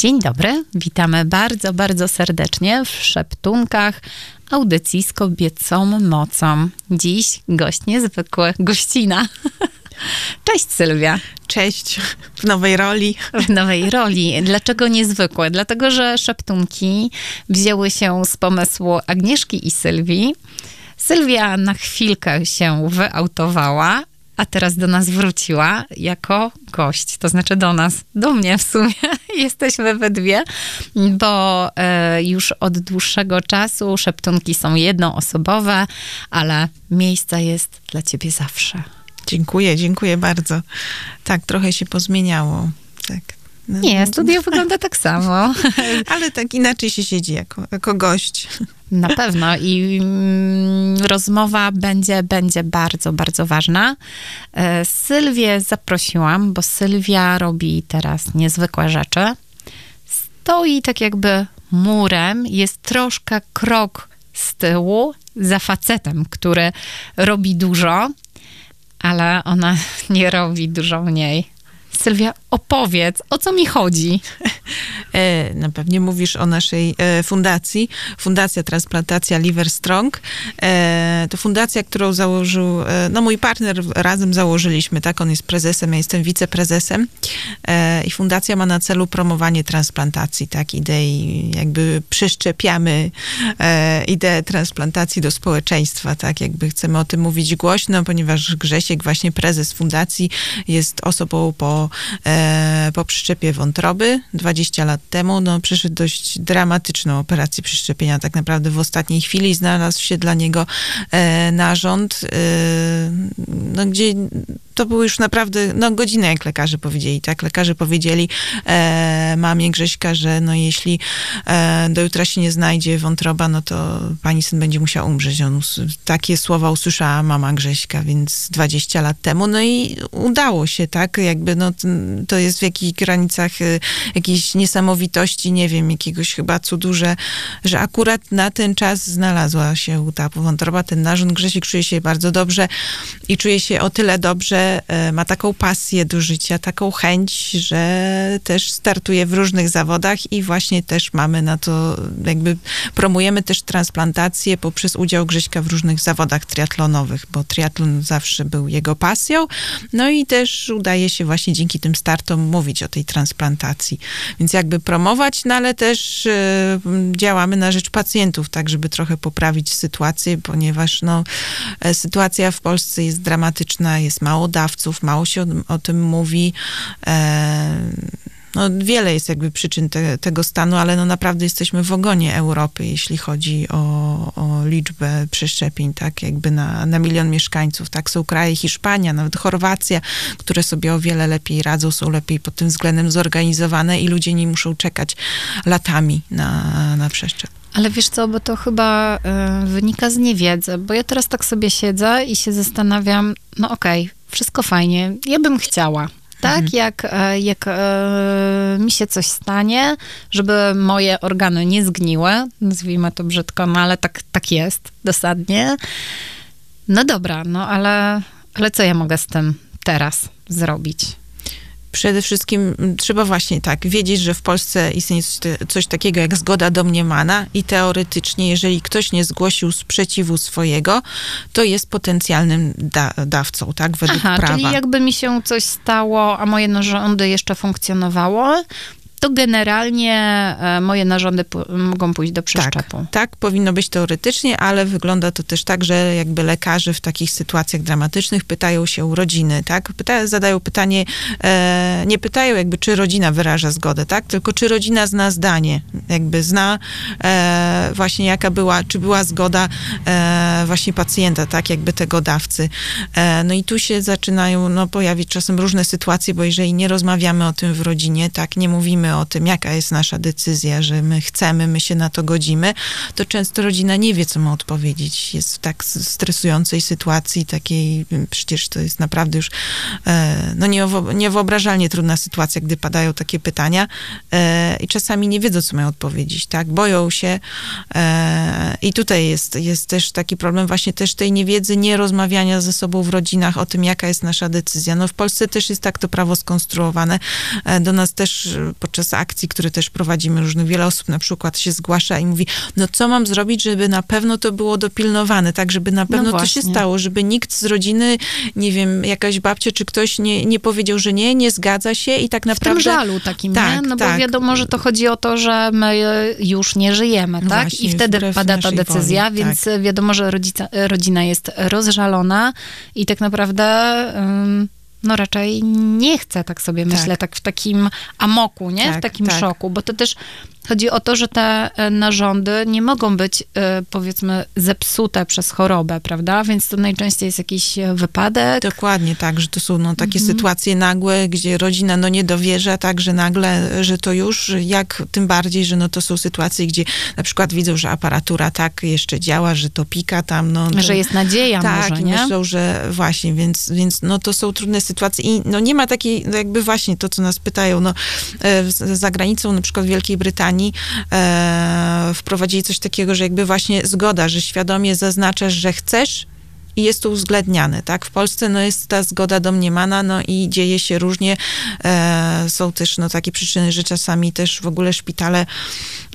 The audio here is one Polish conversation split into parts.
Dzień dobry, witamy bardzo, bardzo serdecznie w Szeptunkach audycji z kobiecą mocą. Dziś gość niezwykły, gościna. Cześć Sylwia. Cześć w nowej roli. W nowej roli. Dlaczego niezwykłe? Dlatego, że Szeptunki wzięły się z pomysłu Agnieszki i Sylwii. Sylwia na chwilkę się wyautowała, a teraz do nas wróciła jako gość, to znaczy do nas, do mnie w sumie. Jesteśmy we dwie, bo e, już od dłuższego czasu szeptunki są jednoosobowe, ale miejsca jest dla ciebie zawsze. Dziękuję, dziękuję bardzo. Tak, trochę się pozmieniało. Tak. No, nie, studio wygląda tak samo. Ale tak inaczej się siedzi jako, jako gość. Na pewno i mm, rozmowa będzie, będzie bardzo, bardzo ważna. E, Sylwię zaprosiłam, bo Sylwia robi teraz niezwykłe rzeczy. Stoi tak jakby murem, jest troszkę krok z tyłu za facetem, który robi dużo, ale ona nie robi dużo mniej. Sylwia, opowiedz, o co mi chodzi? E, no pewnie mówisz o naszej e, fundacji. Fundacja Transplantacja Liver Strong. E, to fundacja, którą założył, no mój partner, razem założyliśmy, tak? On jest prezesem, ja jestem wiceprezesem. I fundacja ma na celu promowanie transplantacji, tak? Idei, jakby przeszczepiamy ideę transplantacji do społeczeństwa, tak? Jakby chcemy o tym mówić głośno, ponieważ Grzesiek, właśnie prezes fundacji, jest osobą po e, po przeszczepie wątroby 20 lat temu. No, przeszedł dość dramatyczną operację przeszczepienia. Tak naprawdę w ostatniej chwili znalazł się dla niego e, narząd, e, no, gdzie to było już naprawdę, no godzinę jak lekarze powiedzieli, tak? Lekarze powiedzieli e, mamie Grześka, że no jeśli e, do jutra się nie znajdzie wątroba, no to pani syn będzie musiał umrzeć. On, takie słowa usłyszała mama Grześka, więc 20 lat temu, no i udało się, tak? Jakby no to jest w jakichś granicach y, jakiejś niesamowitości, nie wiem, jakiegoś chyba cudu, że, że akurat na ten czas znalazła się ta wątroba, ten narząd. Grzesiek czuje się bardzo dobrze i czuje się o tyle dobrze, e, ma taką pasję do życia, taką chęć, że też startuje w różnych zawodach i właśnie też mamy na to, jakby promujemy też transplantację poprzez udział Grześka w różnych zawodach triatlonowych, bo triatlon zawsze był jego pasją. No i też udaje się właśnie dzięki tym startom mówić o tej transplantacji. Więc jakby promować, no ale też y, działamy na rzecz pacjentów, tak żeby trochę poprawić sytuację, ponieważ no, e, sytuacja w Polsce jest dramatyczna, jest mało dawców, mało się o, o tym mówi. E, no, wiele jest jakby przyczyn te, tego stanu, ale no naprawdę jesteśmy w ogonie Europy, jeśli chodzi o, o liczbę przeszczepień, tak jakby na, na milion mieszkańców. Tak są kraje Hiszpania, nawet Chorwacja, które sobie o wiele lepiej radzą, są lepiej pod tym względem zorganizowane i ludzie nie muszą czekać latami na, na przeszczep. Ale wiesz co, bo to chyba y, wynika z niewiedzy, bo ja teraz tak sobie siedzę i się zastanawiam, no okej, okay, wszystko fajnie, ja bym chciała, tak? Mhm. Jak, e, jak e, mi się coś stanie, żeby moje organy nie zgniły, nazwijmy to brzydko, no ale tak, tak jest, dosadnie. No dobra, no ale, ale co ja mogę z tym teraz zrobić? Przede wszystkim trzeba właśnie tak wiedzieć, że w Polsce istnieje coś takiego jak zgoda domniemana i teoretycznie, jeżeli ktoś nie zgłosił sprzeciwu swojego, to jest potencjalnym da dawcą, tak, według Aha, prawa. Czyli jakby mi się coś stało, a moje narządy jeszcze funkcjonowało, to generalnie e, moje narządy mogą pójść do przeszczepu. Tak, tak, powinno być teoretycznie, ale wygląda to też tak, że jakby lekarze w takich sytuacjach dramatycznych pytają się rodziny, tak? Pyta, zadają pytanie, e, nie pytają jakby, czy rodzina wyraża zgodę, tak? Tylko czy rodzina zna zdanie, jakby zna e, właśnie jaka była, czy była zgoda e, właśnie pacjenta, tak? Jakby tego dawcy. E, no i tu się zaczynają, no pojawić czasem różne sytuacje, bo jeżeli nie rozmawiamy o tym w rodzinie, tak? Nie mówimy o tym, jaka jest nasza decyzja, że my chcemy, my się na to godzimy, to często rodzina nie wie, co ma odpowiedzieć. Jest w tak stresującej sytuacji, takiej, przecież to jest naprawdę już e, no niewyobrażalnie trudna sytuacja, gdy padają takie pytania e, i czasami nie wiedzą, co mają odpowiedzieć, tak? Boją się e, i tutaj jest, jest też taki problem właśnie też tej niewiedzy, nie rozmawiania ze sobą w rodzinach o tym, jaka jest nasza decyzja. No w Polsce też jest tak to prawo skonstruowane. Do nas też podczas podczas akcji, które też prowadzimy różnych, wiele osób na przykład się zgłasza i mówi, no co mam zrobić, żeby na pewno to było dopilnowane, tak, żeby na pewno no to się stało, żeby nikt z rodziny, nie wiem, jakaś babcia czy ktoś nie, nie powiedział, że nie, nie zgadza się i tak naprawdę... W tym żalu takim, tak, nie? No tak. bo wiadomo, że to chodzi o to, że my już nie żyjemy, tak? Właśnie, I wtedy pada ta decyzja, woli, więc tak. wiadomo, że rodzica, rodzina jest rozżalona i tak naprawdę... Um, no raczej nie chce, tak sobie tak. myślę, tak w takim amoku, nie? Tak, w takim tak. szoku, bo to też Chodzi o to, że te e, narządy nie mogą być, e, powiedzmy, zepsute przez chorobę, prawda? Więc to najczęściej jest jakiś e, wypadek. Dokładnie tak, że to są no, takie mhm. sytuacje nagłe, gdzie rodzina no, nie dowierza, tak, że nagle, że to już, jak tym bardziej, że no, to są sytuacje, gdzie na przykład widzą, że aparatura tak jeszcze działa, że to pika tam. No, to, że jest nadzieja tak, może, nie? myślą, że właśnie, więc, więc no, to są trudne sytuacje i no, nie ma takiej, no, jakby właśnie to, co nas pytają, no, za granicą, na przykład w Wielkiej Brytanii, e, wprowadzili coś takiego, że jakby właśnie zgoda, że świadomie zaznaczasz, że chcesz i jest to uwzględniane, tak? W Polsce no, jest ta zgoda domniemana, no i dzieje się różnie. E, są też no, takie przyczyny, że czasami też w ogóle szpitale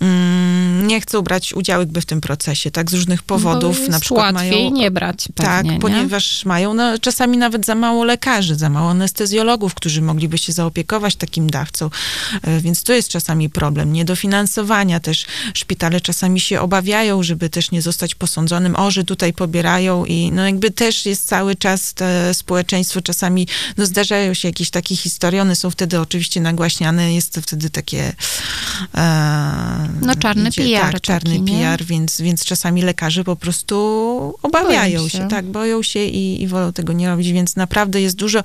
mm, nie chcą brać udziału jakby w tym procesie, tak? Z różnych powodów. na przykład łatwiej mają, nie brać pewnie, Tak, nie? ponieważ mają no, czasami nawet za mało lekarzy, za mało anestezjologów, którzy mogliby się zaopiekować takim dawcą. E, więc to jest czasami problem. Niedofinansowania też. Szpitale czasami się obawiają, żeby też nie zostać posądzonym, o, że tutaj pobierają i no jakby też jest cały czas społeczeństwo, czasami no zdarzają się jakieś takie historie, one są wtedy oczywiście nagłaśniane, jest to wtedy takie... E, no czarny idzie, PR. Tak, czarny taki, PR, więc, więc czasami lekarze po prostu obawiają się. się. tak, boją się i, i wolą tego nie robić, więc naprawdę jest dużo,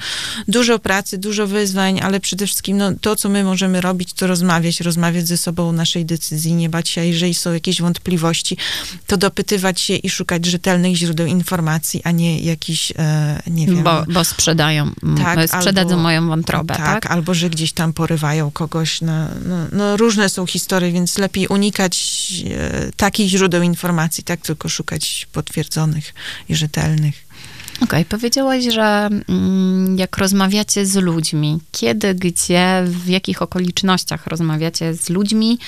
dużo pracy, dużo wyzwań, ale przede wszystkim no, to, co my możemy robić, to rozmawiać, rozmawiać ze sobą o naszej decyzji, nie bać się, jeżeli są jakieś wątpliwości, to dopytywać się i szukać rzetelnych źródeł informacji, a nie jakiś, e, nie wiem... Bo, bo sprzedają, tak, sprzedadzą albo, moją wątrobę, tak, tak? albo że gdzieś tam porywają kogoś. No, no, no różne są historie, więc lepiej unikać e, takich źródeł informacji, tak, tylko szukać potwierdzonych i rzetelnych. Okej, okay, powiedziałaś, że mm, jak rozmawiacie z ludźmi, kiedy, gdzie, w jakich okolicznościach rozmawiacie z ludźmi,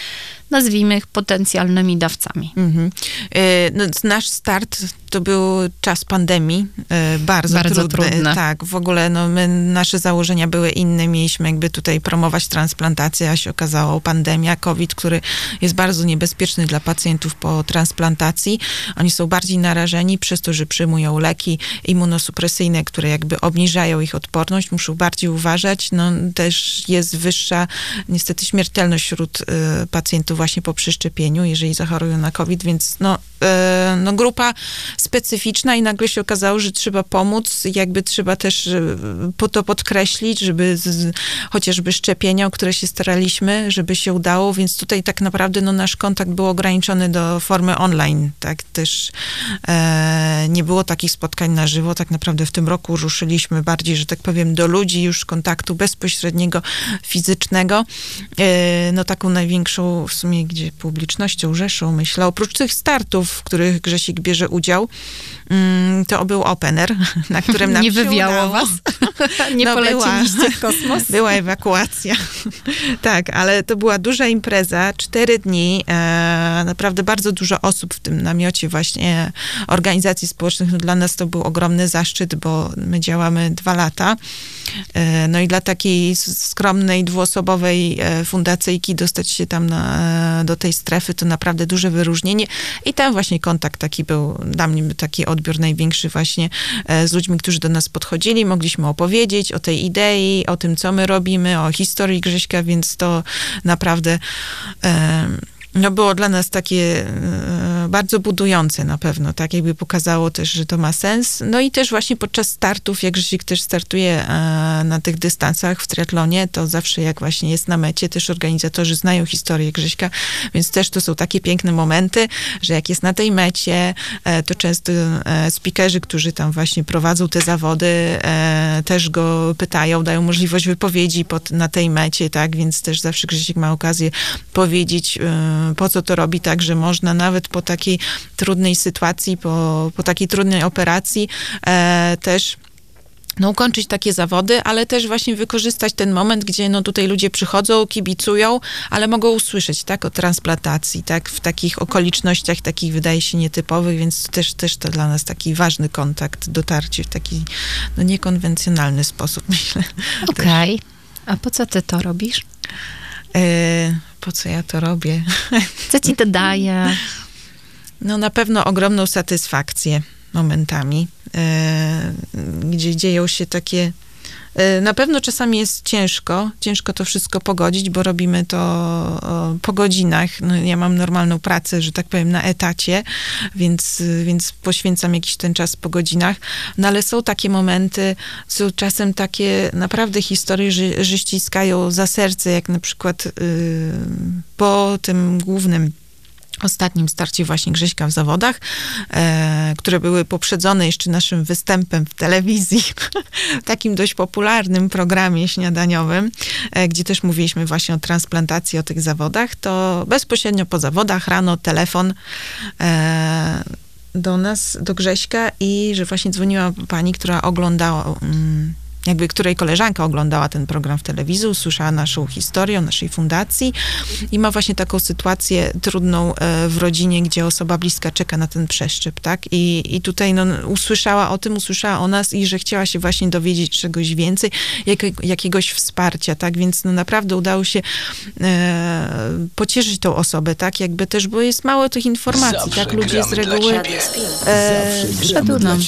nazwijmy ich potencjalnymi dawcami. Mhm. E, no, nasz start to był czas pandemii, e, bardzo, bardzo trudny. Trudne. Tak, w ogóle no, my, nasze założenia były inne, mieliśmy jakby tutaj promować transplantację, a się okazało pandemia, COVID, który jest bardzo niebezpieczny dla pacjentów po transplantacji. Oni są bardziej narażeni przez to, że przyjmują leki immunosupresyjne, które jakby obniżają ich odporność, muszą bardziej uważać. No, też jest wyższa niestety śmiertelność wśród y, pacjentów właśnie po przeszczepieniu, jeżeli zachorują na COVID, więc no, e, no grupa specyficzna i nagle się okazało, że trzeba pomóc, jakby trzeba też e, po to podkreślić, żeby z, chociażby szczepienia, o które się staraliśmy, żeby się udało, więc tutaj tak naprawdę no, nasz kontakt był ograniczony do formy online, tak, też e, nie było takich spotkań na żywo, tak naprawdę w tym roku ruszyliśmy bardziej, że tak powiem, do ludzi już kontaktu bezpośredniego, fizycznego, e, no taką największą w sumie gdzie publicznością rzeszą, myślę, oprócz tych startów, w których Grzesik bierze udział, to był opener, na którym nam Nie wywiało was? Nie no, poleciliście była, w kosmos? Była ewakuacja. tak, ale to była duża impreza, cztery dni, e, naprawdę bardzo dużo osób w tym namiocie właśnie organizacji społecznych. No, dla nas to był ogromny zaszczyt, bo my działamy dwa lata. E, no i dla takiej skromnej, dwuosobowej e, fundacyjki dostać się tam na, e, do tej strefy to naprawdę duże wyróżnienie. I tam właśnie kontakt taki był, dla mnie taki odbiór największy właśnie z ludźmi, którzy do nas podchodzili. Mogliśmy opowiedzieć o tej idei, o tym, co my robimy, o historii Grześka, więc to naprawdę no było dla nas takie e, bardzo budujące na pewno, tak jakby pokazało też, że to ma sens. No i też właśnie podczas startów, jak Grzesiek też startuje e, na tych dystansach w triatlonie, to zawsze jak właśnie jest na mecie, też organizatorzy znają historię Grześka, więc też to są takie piękne momenty, że jak jest na tej mecie, e, to często speakerzy, którzy tam właśnie prowadzą te zawody, też go pytają, dają możliwość wypowiedzi pod, na tej mecie, tak, więc też zawsze Grzesiek ma okazję powiedzieć po co to robi, tak, że można nawet po takiej trudnej sytuacji, po, po takiej trudnej operacji e, też no, ukończyć takie zawody, ale też właśnie wykorzystać ten moment, gdzie no, tutaj ludzie przychodzą, kibicują, ale mogą usłyszeć, tak, o transplantacji, tak, w takich okolicznościach, takich wydaje się nietypowych, więc też, też to dla nas taki ważny kontakt, dotarcie w taki, no, niekonwencjonalny sposób, myślę. Okej. Okay. A po co ty to robisz? E, po co ja to robię? Co ci to daje? No na pewno ogromną satysfakcję momentami, e, gdzie dzieją się takie. E, na pewno czasami jest ciężko, ciężko to wszystko pogodzić, bo robimy to po godzinach. No, ja mam normalną pracę, że tak powiem, na etacie, więc, więc poświęcam jakiś ten czas po godzinach. No ale są takie momenty, są czasem takie naprawdę historie, że, że ściskają za serce, jak na przykład yy, po tym głównym ostatnim starcie właśnie Grześka w zawodach, e, które były poprzedzone jeszcze naszym występem w telewizji, w takim dość popularnym programie śniadaniowym, e, gdzie też mówiliśmy właśnie o transplantacji, o tych zawodach, to bezpośrednio po zawodach rano telefon e, do nas, do Grześka i że właśnie dzwoniła pani, która oglądała mm, jakby której koleżanka oglądała ten program w telewizji, usłyszała naszą historię o naszej fundacji i ma właśnie taką sytuację trudną e, w rodzinie, gdzie osoba bliska czeka na ten przeszczep, tak? I, i tutaj no, usłyszała o tym, usłyszała o nas i że chciała się właśnie dowiedzieć czegoś więcej, jak, jakiegoś wsparcia, tak? Więc no, naprawdę udało się e, pocieszyć tą osobę, tak? Jakby też, bo jest mało tych informacji, Zawsze tak? Ludzie z reguły... E, Szedł nam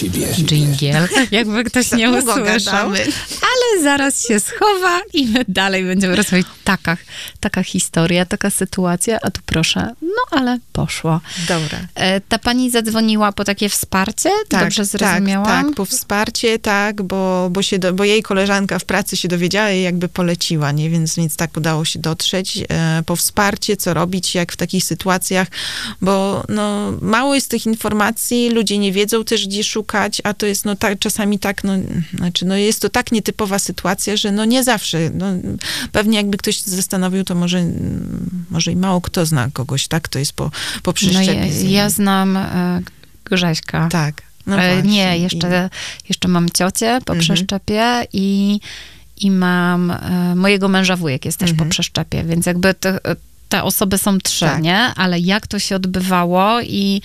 dżingiel, jakby ktoś nie usłyszał ale zaraz się schowa i my dalej będziemy rozmawiać. Taka, taka historia, taka sytuacja, a tu proszę, no ale poszło. Dobra. E, ta pani zadzwoniła po takie wsparcie? Tak, Dobrze tak, zrozumiałam? Tak, tak, po wsparcie, tak, bo, bo, się do, bo jej koleżanka w pracy się dowiedziała i jakby poleciła, nie? Więc, więc tak udało się dotrzeć. E, po wsparcie, co robić, jak w takich sytuacjach, bo no, mało jest tych informacji, ludzie nie wiedzą też, gdzie szukać, a to jest no tak, czasami tak, no, znaczy, no jest to tak nietypowa sytuacja, że no nie zawsze, no, pewnie jakby ktoś się zastanowił, to może, może i mało kto zna kogoś, tak, to jest po, po przeszczepie. No ja, ja znam e, Grześka. Tak. No e, nie, jeszcze, I... jeszcze mam ciocię po mhm. przeszczepie i, i mam e, mojego męża wujek jest też mhm. po przeszczepie, więc jakby te, te osoby są trzy, tak. nie? Ale jak to się odbywało i,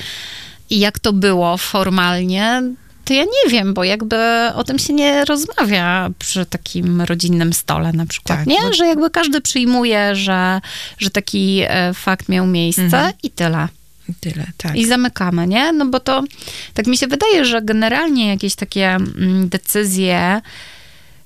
i jak to było formalnie, to ja nie wiem, bo jakby o tym się nie rozmawia przy takim rodzinnym stole na przykład, tak, nie? Bo... Że jakby każdy przyjmuje, że, że taki e, fakt miał miejsce mhm. i tyle. I tyle, tak. I zamykamy, nie? No bo to, tak mi się wydaje, że generalnie jakieś takie mm, decyzje,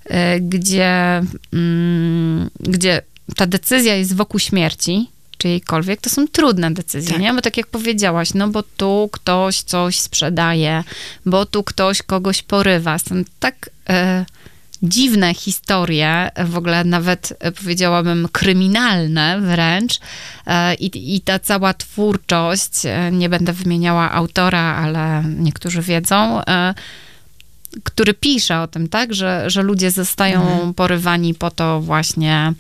e, gdzie, mm, gdzie ta decyzja jest wokół śmierci, czyjejkolwiek, to są trudne decyzje, tak. nie? Bo tak jak powiedziałaś, no bo tu ktoś coś sprzedaje, bo tu ktoś kogoś porywa. Są tak e, dziwne historie, w ogóle nawet e, powiedziałabym kryminalne wręcz e, i, i ta cała twórczość, e, nie będę wymieniała autora, ale niektórzy wiedzą, e, który pisze o tym, tak, że, że ludzie zostają mhm. porywani po to właśnie,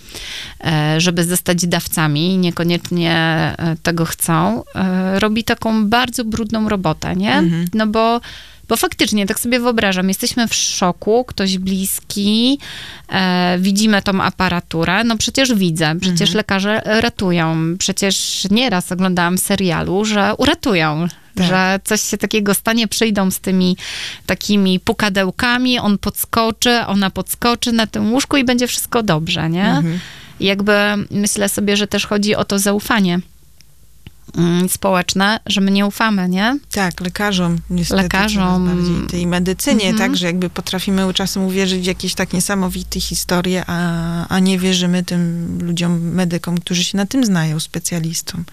e, żeby zostać dawcami, niekoniecznie e, tego chcą, e, robi taką bardzo brudną robotę, nie? Mhm. No bo bo faktycznie, tak sobie wyobrażam, jesteśmy w szoku, ktoś bliski, e, widzimy tą aparaturę, no przecież widzę, przecież mhm. lekarze ratują, przecież nieraz oglądałam serialu, że uratują, tak. że coś się takiego stanie, przyjdą z tymi takimi pukadełkami, on podskoczy, ona podskoczy na tym łóżku i będzie wszystko dobrze, nie? Mhm. Jakby myślę sobie, że też chodzi o to zaufanie społeczne, że my nie ufamy, nie? Tak, lekarzom niestety. Lekarzom. Bardziej tej medycynie, mhm. tak, że jakby potrafimy czasem uwierzyć w jakieś tak niesamowite historie, a, a nie wierzymy tym ludziom, medykom, którzy się na tym znają, specjalistom.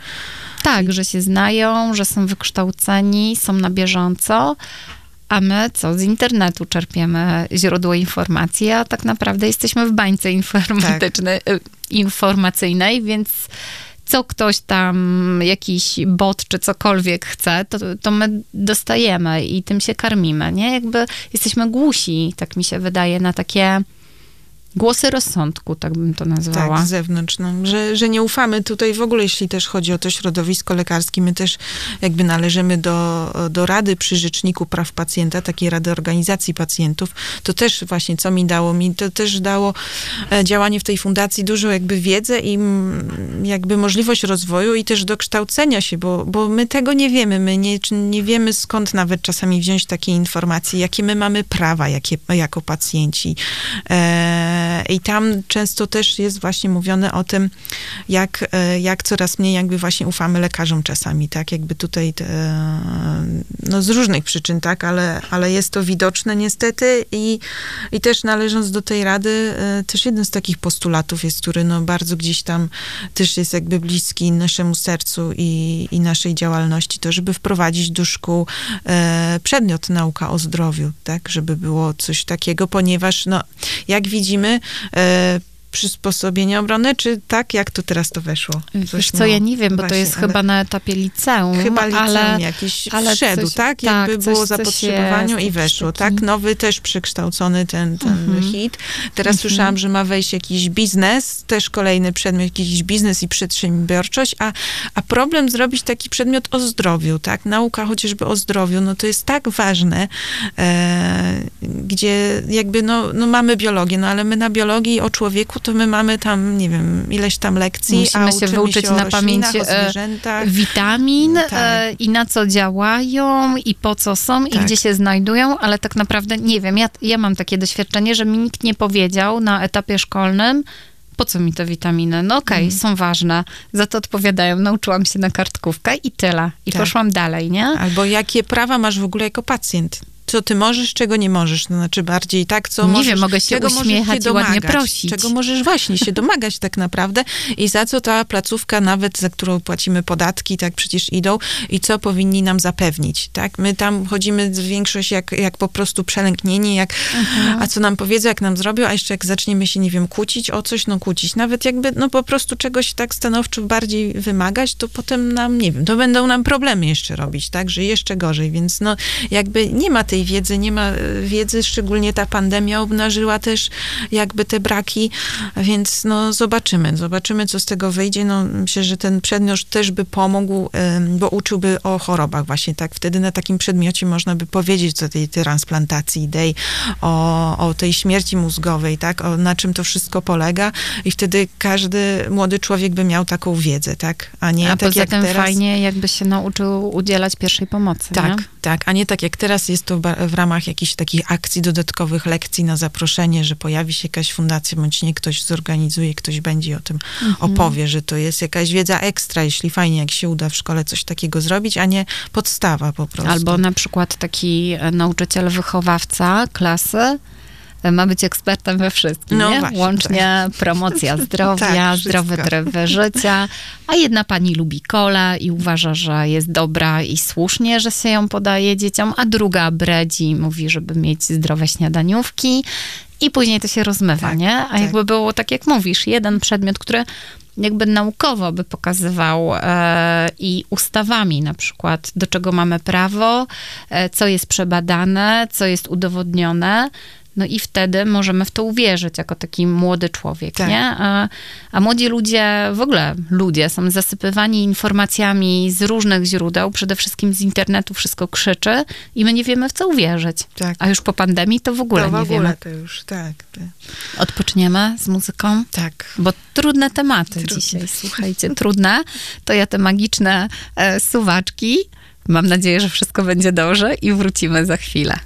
Tak, że się znają, że są wykształceni, są na bieżąco, a my co, z internetu czerpiemy źródło informacji, a tak naprawdę jesteśmy w bańce informatycznej, tak. informacyjnej, więc co ktoś tam, jakiś bot czy cokolwiek chce, to, to my dostajemy i tym się karmimy, nie? Jakby jesteśmy głusi, tak mi się wydaje, na takie Głosy rozsądku, tak bym to nazwała. Tak, z zewnątrz. No, że, że nie ufamy tutaj w ogóle, jeśli też chodzi o to środowisko lekarskie. My też jakby należymy do, do Rady przy Rzeczniku Praw Pacjenta, takiej Rady Organizacji Pacjentów. To też właśnie, co mi dało? Mi to też dało e, działanie w tej fundacji dużo jakby wiedzę i jakby możliwość rozwoju i też dokształcenia się, bo, bo my tego nie wiemy. My nie, nie wiemy skąd nawet czasami wziąć takie informacje, jakie my mamy prawa jakie, jako pacjenci. E, i tam często też jest właśnie mówione o tym, jak, e, jak coraz mniej jakby właśnie ufamy lekarzom czasami, tak? Jakby tutaj te, no z różnych przyczyn, tak? Ale, ale jest to widoczne niestety i, i też należąc do tej rady, e, też jeden z takich postulatów jest, który no bardzo gdzieś tam też jest jakby bliski naszemu sercu i, i naszej działalności, to żeby wprowadzić do szkół e, przedmiot nauka o zdrowiu, tak? Żeby było coś takiego, ponieważ no, jak widzimy, e, przysposobienia obrony, czy tak, jak to teraz to weszło? Coś Wiesz co, ja nie wiem, bo właśnie, to jest ale... chyba na etapie liceum. Chyba liceum ale, jakiś ale wszedł, coś, tak? Jakby tak, było zapotrzebowaniu i weszło, tak? Nowy też przekształcony ten, ten mhm. hit. Teraz mhm. słyszałam, że ma wejść jakiś biznes, też kolejny przedmiot, jakiś biznes i przedsiębiorczość, a, a problem zrobić taki przedmiot o zdrowiu, tak? Nauka chociażby o zdrowiu, no to jest tak ważne, e, gdzie jakby, no, no mamy biologię, no ale my na biologii o człowieku to my mamy tam, nie wiem, ileś tam lekcji, Musimy a się wyuczyć się na pamięć e, witamin tak. E, i na co działają i po co są tak. i gdzie się znajdują, ale tak naprawdę nie wiem, ja, ja mam takie doświadczenie, że mi nikt nie powiedział na etapie szkolnym, po co mi te witaminy? No okej, okay, mm. są ważne. Za to odpowiadają, nauczyłam się na kartkówkę i tyle. I tak. poszłam dalej, nie? Albo jakie prawa masz w ogóle jako pacjent? Co ty możesz, czego nie możesz. No, znaczy bardziej tak, co nie możesz, wiem, mogę się czego uśmiechać się i ładnie prosić. Czego możesz właśnie się domagać tak naprawdę i za co ta placówka nawet, za którą płacimy podatki, tak przecież idą i co powinni nam zapewnić, tak? My tam chodzimy większość jak, jak po prostu przelęknieni, jak, mhm. a co nam powiedzą, jak nam zrobią, a jeszcze jak zaczniemy się, nie wiem, kłócić o coś, no kłócić, nawet jakby, no po prostu czegoś tak stanowczo bardziej wymagać, to potem nam, nie wiem, to będą nam problemy jeszcze robić, tak? Że jeszcze gorzej, więc no jakby nie ma tej tej wiedzy, nie ma e, wiedzy, szczególnie ta pandemia obnażyła też jakby te braki, więc no zobaczymy, zobaczymy, co z tego wyjdzie. No myślę, że ten przedmiot też by pomógł, bo uczyłby o chorobach właśnie, tak? Wtedy na takim przedmiocie można by powiedzieć o tej transplantacji idei, o, o tej śmierci mózgowej, tak? O, na czym to wszystko polega i wtedy każdy młody człowiek by miał taką wiedzę, tak? A nie a tak poza jak tym teraz... fajnie jakby się nauczył udzielać pierwszej pomocy, Tak, nie? tak, a nie tak jak teraz jest to w ramach jakichś takich akcji dodatkowych lekcji na zaproszenie, że pojawi się jakaś fundacja, bądź nie ktoś zorganizuje, ktoś będzie o tym mhm. opowie, że to jest jakaś wiedza ekstra, jeśli fajnie, jak się uda w szkole coś takiego zrobić, a nie podstawa po prostu. Albo na przykład taki nauczyciel wychowawca klasy, ma być ekspertem we wszystkim, no nie? Właśnie, Łącznie tak. promocja zdrowia, tak, zdrowy tryb życia, a jedna pani lubi kole i uważa, że jest dobra i słusznie, że się ją podaje dzieciom, a druga bredzi, mówi, żeby mieć zdrowe śniadaniówki i później to się rozmywa, tak, nie? A tak. jakby było tak, jak mówisz, jeden przedmiot, który jakby naukowo by pokazywał e, i ustawami na przykład, do czego mamy prawo, e, co jest przebadane, co jest udowodnione, no i wtedy możemy w to uwierzyć jako taki młody człowiek, tak. nie? A, a, młodzi ludzie, w ogóle ludzie, są zasypywani informacjami z różnych źródeł, przede wszystkim z internetu wszystko krzyczy i my nie wiemy, w co uwierzyć. Tak. A już po pandemii to w ogóle to w nie ogóle wiemy. to już, tak. Odpoczniemy z muzyką? Tak. Bo trudne tematy trudne. dzisiaj, słuchajcie, trudne. To ja te magiczne e, suwaczki. Mam nadzieję, że wszystko będzie dobrze i wrócimy za chwilę.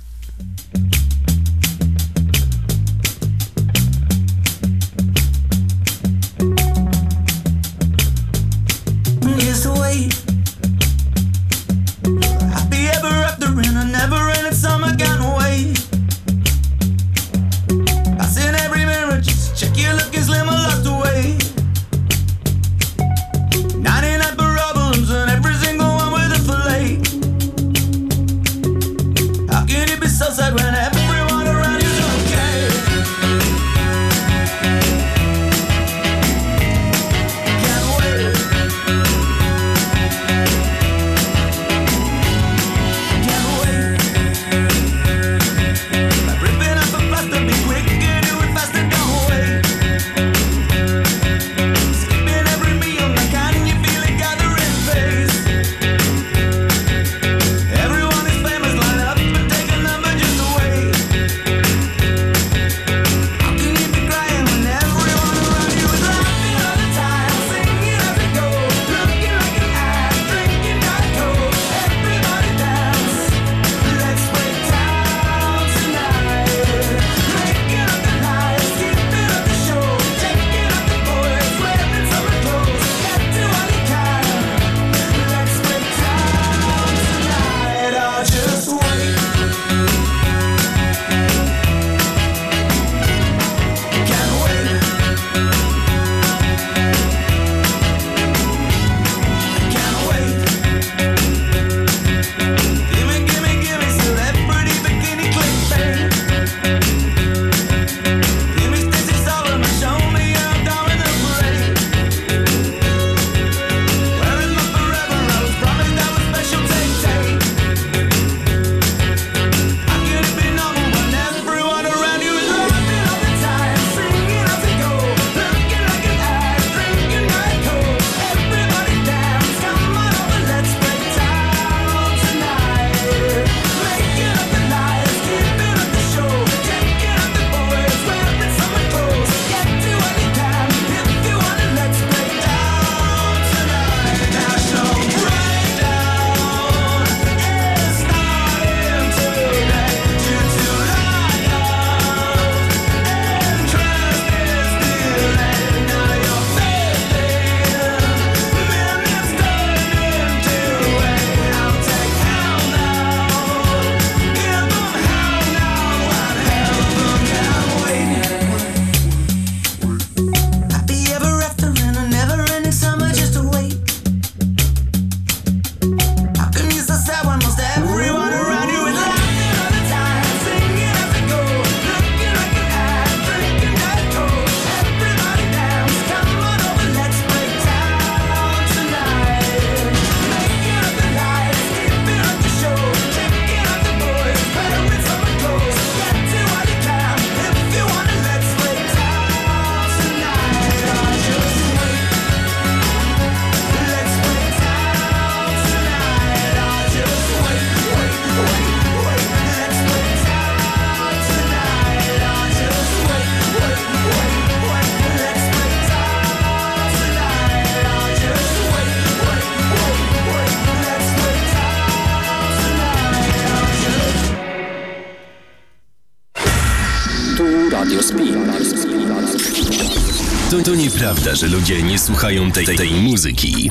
To, nieprawda, że ludzie nie słuchają tej, tej, tej muzyki.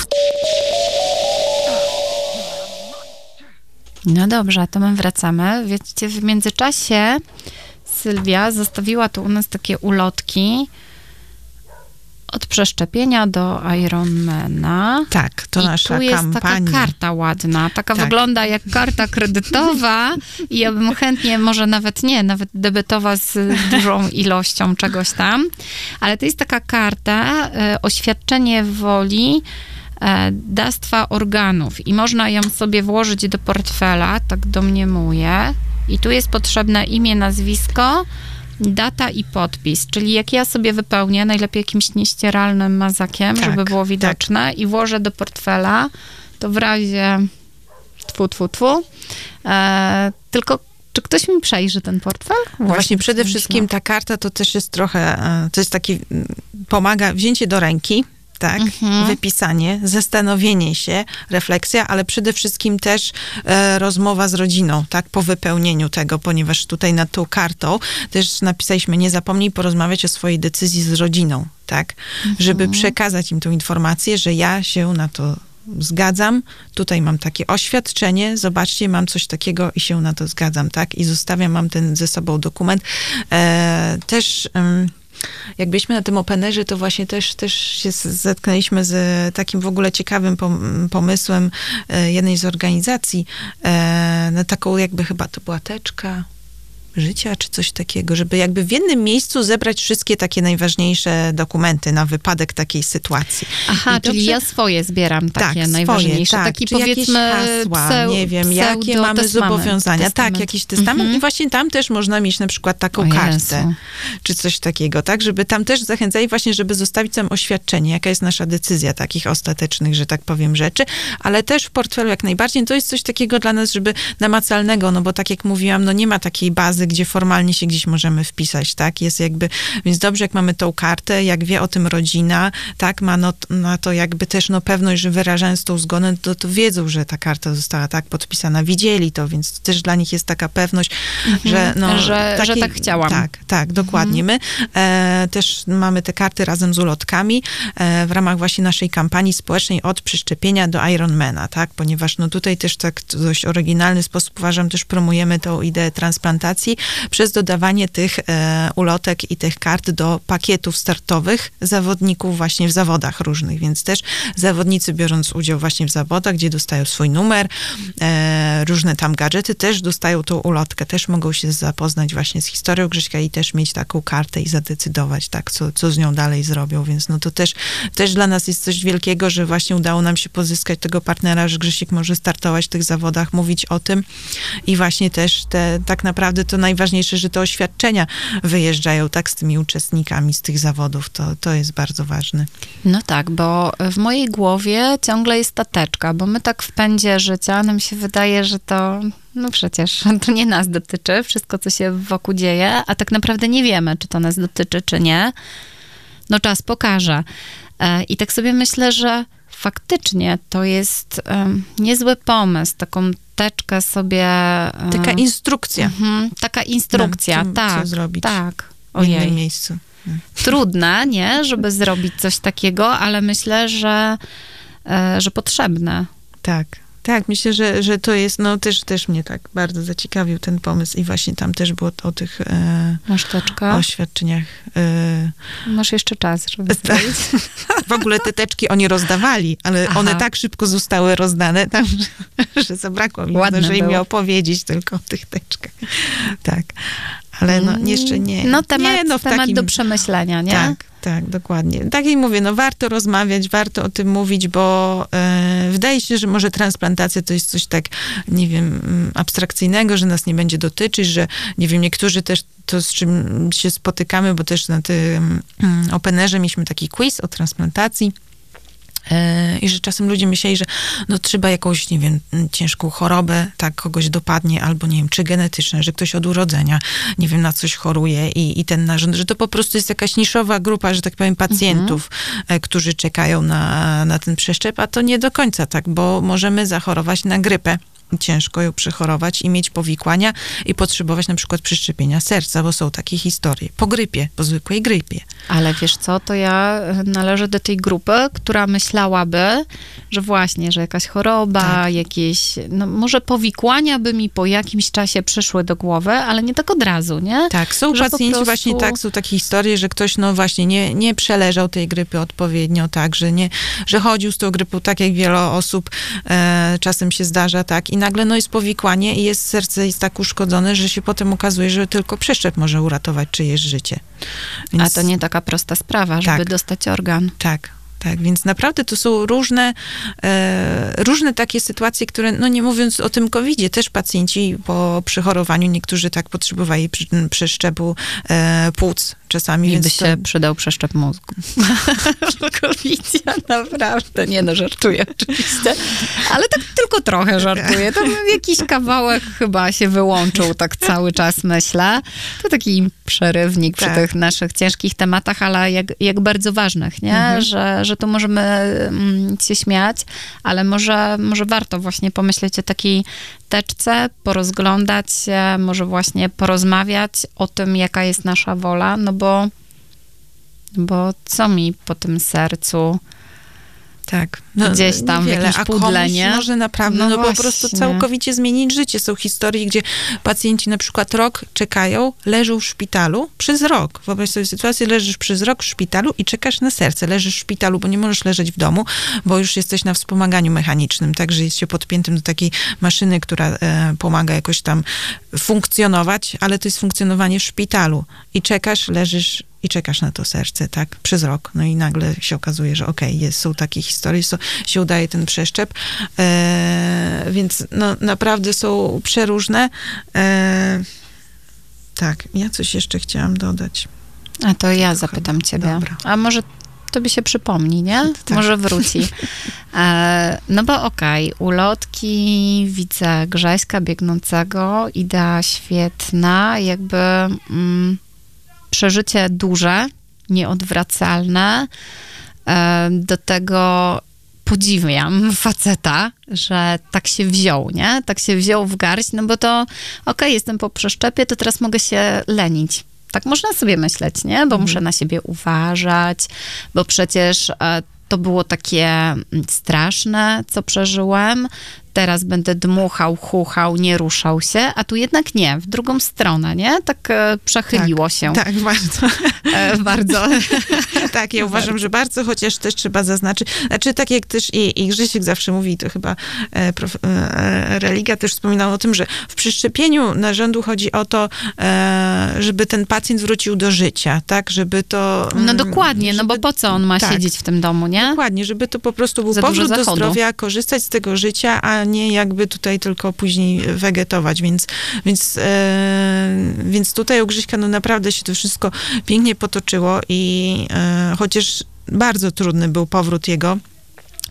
No dobrze, to my wracamy. Wiecie, w międzyczasie Sylwia zostawiła tu u nas takie ulotki od przeszczepienia do Ironmana. Tak, to I nasza tu jest kampania. taka karta ładna, taka Tak. wygląda jak karta kredytowa i ja bym chętnie, może nawet nie, nawet debetowa z dużą ilością czegoś tam, ale to jest taka karta, e, oświadczenie woli e, dawstwa organów i można ją sobie włożyć do portfela, tak domniemuję. I tu jest potrzebne imię, nazwisko, data i podpis. Czyli jak ja sobie wypełnię, najlepiej jakimś nieścieralnym mazakiem, Tak, żeby było tak. widoczne i włożę do portfela, to w razie tfu, tfu, tfu. E, tylko czy ktoś mi przejrzy ten portfel? Właśnie przede myślę. wszystkim ta karta to też jest trochę, e, to jest taki, mm, pomaga wzięcie do ręki, tak, Mhm. wypisanie, zastanowienie się, refleksja, ale przede wszystkim też e, rozmowa z rodziną, tak, po wypełnieniu tego, ponieważ tutaj nad tą kartą też napisaliśmy, nie zapomnij porozmawiać o swojej decyzji z rodziną, tak, żeby przekazać im tą informację, że ja się na to zgadzam, tutaj mam takie oświadczenie, zobaczcie, mam coś takiego i się na to zgadzam, tak? I zostawiam, mam ten ze sobą dokument. E, też... jak byliśmy na tym openerze, to właśnie też, też się zetknęliśmy z takim w ogóle ciekawym pom- pomysłem e, jednej z organizacji, e, na taką jakby chyba to była teczka życia, czy coś takiego, żeby jakby w jednym miejscu zebrać wszystkie takie najważniejsze dokumenty na wypadek takiej sytuacji. Aha, I czyli dobrze- ja swoje zbieram takie tak, najważniejsze. Swoje, tak. Taki powiedzmy hasła, pseu- nie wiem, jakie mamy pseudotestament, zobowiązania. Tak, testament. jakiś testament Mhm. i właśnie tam też można mieć na przykład taką kartę, czy coś takiego, tak, żeby tam też zachęcali właśnie, żeby zostawić tam oświadczenie, jaka jest nasza decyzja takich ostatecznych, że tak powiem, rzeczy, ale też w portfelu jak najbardziej, to jest coś takiego dla nas, żeby namacalnego, no bo tak jak mówiłam, no nie ma takiej bazy, gdzie formalnie się gdzieś możemy wpisać, tak, jest jakby, więc dobrze, jak mamy tą kartę, jak wie o tym rodzina, tak, ma no, na to jakby też no pewność, że wyrażając tą zgodę, to, to wiedzą, że ta karta została tak? Podpisana, widzieli to, więc też dla nich jest taka pewność, że no... Że- że tak chciałam. Tak, tak, dokładnie. My e, też mamy te karty razem z ulotkami e, w ramach właśnie naszej kampanii społecznej od przeszczepienia do Ironmana, tak, ponieważ no tutaj też tak dość oryginalny sposób uważam, też promujemy tą ideę transplantacji przez dodawanie tych e, ulotek i tych kart do pakietów startowych zawodników właśnie w zawodach różnych, więc też zawodnicy biorąc udział właśnie w zawodach, gdzie dostają swój numer, e, różne tam gadżety, też dostają tą ulotkę, też mogą się zapoznać właśnie z historią Grześka i też mieć taką kartę i zadecydować, tak, co, co z nią dalej zrobią, więc no to też, też dla nas jest coś wielkiego, że właśnie udało nam się pozyskać tego partnera, że Grzesiek może startować w tych zawodach, mówić o tym. I właśnie też te, tak naprawdę to najważniejsze, że te oświadczenia wyjeżdżają tak z tymi uczestnikami z tych zawodów, to, to jest bardzo ważne. No tak, bo w mojej głowie ciągle jest ta teczka, bo my tak w pędzie życia nam się wydaje, że to, no przecież to nie nas dotyczy, wszystko co się wokół dzieje, a tak naprawdę nie wiemy, czy to nas dotyczy, czy nie. No czas pokaże. E, I tak sobie myślę, że faktycznie to jest em, niezły pomysł, taką teczkę sobie... e, Taka instrukcja mhm, taka instrukcja, co- co tak. zrobić Tak. w innym Ojej miejscu. trudne, nie, żeby zrobić coś takiego, ale myślę, że, e, że potrzebne. Tak. Tak, myślę, że, że to jest, no też, też mnie tak bardzo zaciekawił ten pomysł i właśnie tam też było o tych e, oświadczeniach. E, Masz jeszcze czas, żeby Tak. w ogóle te teczki oni rozdawali, ale Aha. one tak szybko zostały rozdane tam, że, że zabrakło mi Ładne zdążyli mi opowiedzieć tylko o tych teczkach. Tak. Ale no jeszcze nie. No temat, nie, no, temat takim, do przemyślenia, nie? Tak, tak, dokładnie. Tak jak mówię, no warto rozmawiać, warto o tym mówić, bo e, wydaje się, że może transplantacja to jest coś tak, nie wiem, mm, abstrakcyjnego, że nas nie będzie dotyczyć, że nie wiem, niektórzy też to, z czym się spotykamy, bo też na tym mm, openerze mieliśmy taki quiz o transplantacji. E, I że czasem ludzie myśleli, że no trzeba jakąś, nie wiem, ciężką chorobę, tak kogoś dopadnie, albo nie wiem, czy genetyczne, że ktoś od urodzenia, nie wiem, na coś choruje i, i ten narząd, że to po prostu jest jakaś niszowa grupa, że tak powiem, pacjentów, e, którzy czekają na, na ten przeszczep, a to nie do końca tak, bo możemy zachorować na grypę ciężko ją przechorować i mieć powikłania i potrzebować na przykład przyszczepienia serca, bo są takie historie. Po grypie, po zwykłej grypie. Ale wiesz co, to ja należę do tej grupy, która myślałaby, że właśnie, że jakaś choroba, Tak. jakieś, no może powikłania by mi po jakimś czasie przyszły do głowy, ale nie tak od razu, nie? Tak, są Że pacjenci prostu- właśnie tak, są takie historie, że ktoś no właśnie nie, nie przeleżał tej grypy odpowiednio, tak, że, nie, że chodził z tą grypą tak jak wiele osób e, czasem się zdarza, tak, i nagle no jest powikłanie i jest serce jest tak uszkodzone, że się potem okazuje, że tylko przeszczep może uratować czyjeś życie. A to nie taka prosta sprawa, żeby Tak. dostać organ. Tak, tak, więc naprawdę to są różne, e, różne takie sytuacje, które, no nie mówiąc o tym COVID-zie, też pacjenci po przechorowaniu, niektórzy tak potrzebowali przeszczepu e, płuc czasami, Mi by więc to- się przydał przeszczep mózgu. Kowicja, naprawdę. Nie no, żartuję oczywiście. Ale tak tylko trochę żartuję. Tam jakiś kawałek chyba się wyłączył, tak cały czas myślę. To taki przerywnik przy Tak. tych naszych ciężkich tematach, ale jak, jak bardzo ważnych, nie? Mhm. Że, że tu możemy mm, się śmiać, ale może, może warto właśnie pomyśleć o takiej teczce, porozglądać się, może właśnie porozmawiać o tym, jaka jest nasza wola, no bo, bo co mi po tym sercu? Tak. Gdzieś tam niewiele, jakieś a komuś pudlenie. może naprawdę, No no, po prostu całkowicie zmienić życie. Są historie, gdzie pacjenci na przykład rok czekają, leżą w szpitalu przez rok. Wyobraź sobie sytuację, leżysz przez rok w szpitalu i czekasz na serce. Leżysz w szpitalu, bo nie możesz leżeć w domu, bo już jesteś na wspomaganiu mechanicznym, także jest się podpiętym do takiej maszyny, która e, pomaga jakoś tam funkcjonować, ale to jest funkcjonowanie w szpitalu. I czekasz, leżysz i czekasz na to serce, tak, przez rok. No i nagle się okazuje, że okej, jest, są takie historie, są, się udaje ten przeszczep. E, więc no, naprawdę są przeróżne. E, tak, ja coś jeszcze chciałam dodać. A to ja zapytam ciebie. dobra. A może tobie się przypomni, nie? Tak. Może wróci. E, no bo okej, ulotki, widzę Grześka biegnącego, idea świetna, jakby mm, przeżycie duże, nieodwracalne. E, do tego podziwiam faceta, że tak się wziął, nie? Tak się wziął w garść, no bo to okej, jestem po przeszczepie, to teraz mogę się lenić. Tak można sobie myśleć, nie? Bo muszę na siebie uważać, bo przecież e, to było takie mm, straszne, co przeżyłem. Teraz będę dmuchał, chuchał, nie ruszał się, a tu jednak nie, w drugą stronę, nie? Tak e, przechyliło się Tak, bardzo. e, bardzo. tak, ja uważam, że bardzo, chociaż też trzeba zaznaczyć, znaczy tak jak też i, i Grzesiek zawsze mówi, to chyba e, prof, e, Religia też wspominał o tym, że w przeszczepieniu narządu chodzi o to, e, żeby ten pacjent wrócił do życia, tak, żeby to... No mm, dokładnie, no bo żeby- po co on ma tak. siedzieć w tym domu, nie? Dokładnie, żeby to po prostu był powrót do zdrowia, korzystać z tego życia, a nie jakby tutaj tylko później wegetować, więc, więc, e, więc tutaj u Grzyśka no naprawdę się to wszystko pięknie potoczyło i e, chociaż bardzo trudny był powrót jego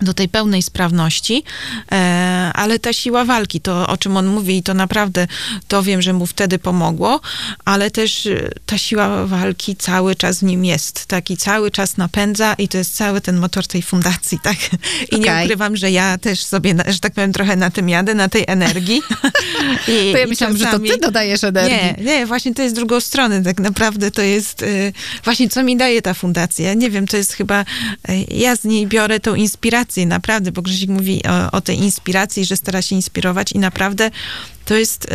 do tej pełnej sprawności, e, ale ta siła walki, to o czym on mówi i to naprawdę, to wiem, że mu wtedy pomogło, ale też e, ta siła walki cały czas w nim jest, tak, i cały czas napędza i to jest cały ten motor tej fundacji, tak, i nie Okej. ukrywam, że ja też sobie, że tak powiem, trochę na tym jadę, na tej energii. I, To ja myślałam, że to czasami- ty dodajesz energii. nie, nie, właśnie to jest drugą stronę, tak naprawdę to jest y, właśnie co mi daje ta fundacja. Nie wiem, to jest chyba, ja z niej biorę tą inspirację, naprawdę, bo Grzesiek mówi o, o tej inspiracji, że stara się inspirować i naprawdę to jest y,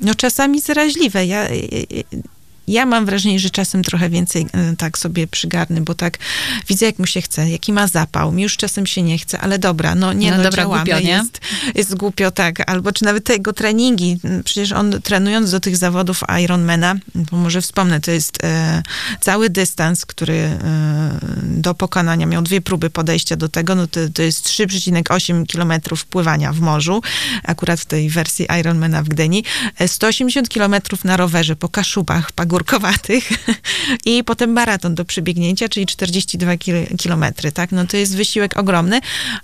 no czasami zaraźliwe. Ja, y, y, ja mam wrażenie, że czasem trochę więcej y, tak sobie przygarny, bo tak widzę, jak mu się chce, jaki ma zapał. Mi już czasem się nie chce, ale dobra, no nie, No no, dobra, działamy, głupio, nie? jest, jest głupio, tak. Albo czy nawet te jego treningi. Przecież on trenując do tych zawodów Ironmana, bo może wspomnę, to jest e, cały dystans, który e, do pokonania miał dwie próby podejścia do tego, no to, to jest 3,8 kilometrów pływania w morzu, akurat w tej wersji Ironmana w Gdyni, e, 180 kilometrów na rowerze po Kaszubach, pagórkach, ogórkowatych i potem maraton do przebiegnięcia, czyli 42 kil- kilometry, tak? No to jest wysiłek ogromny,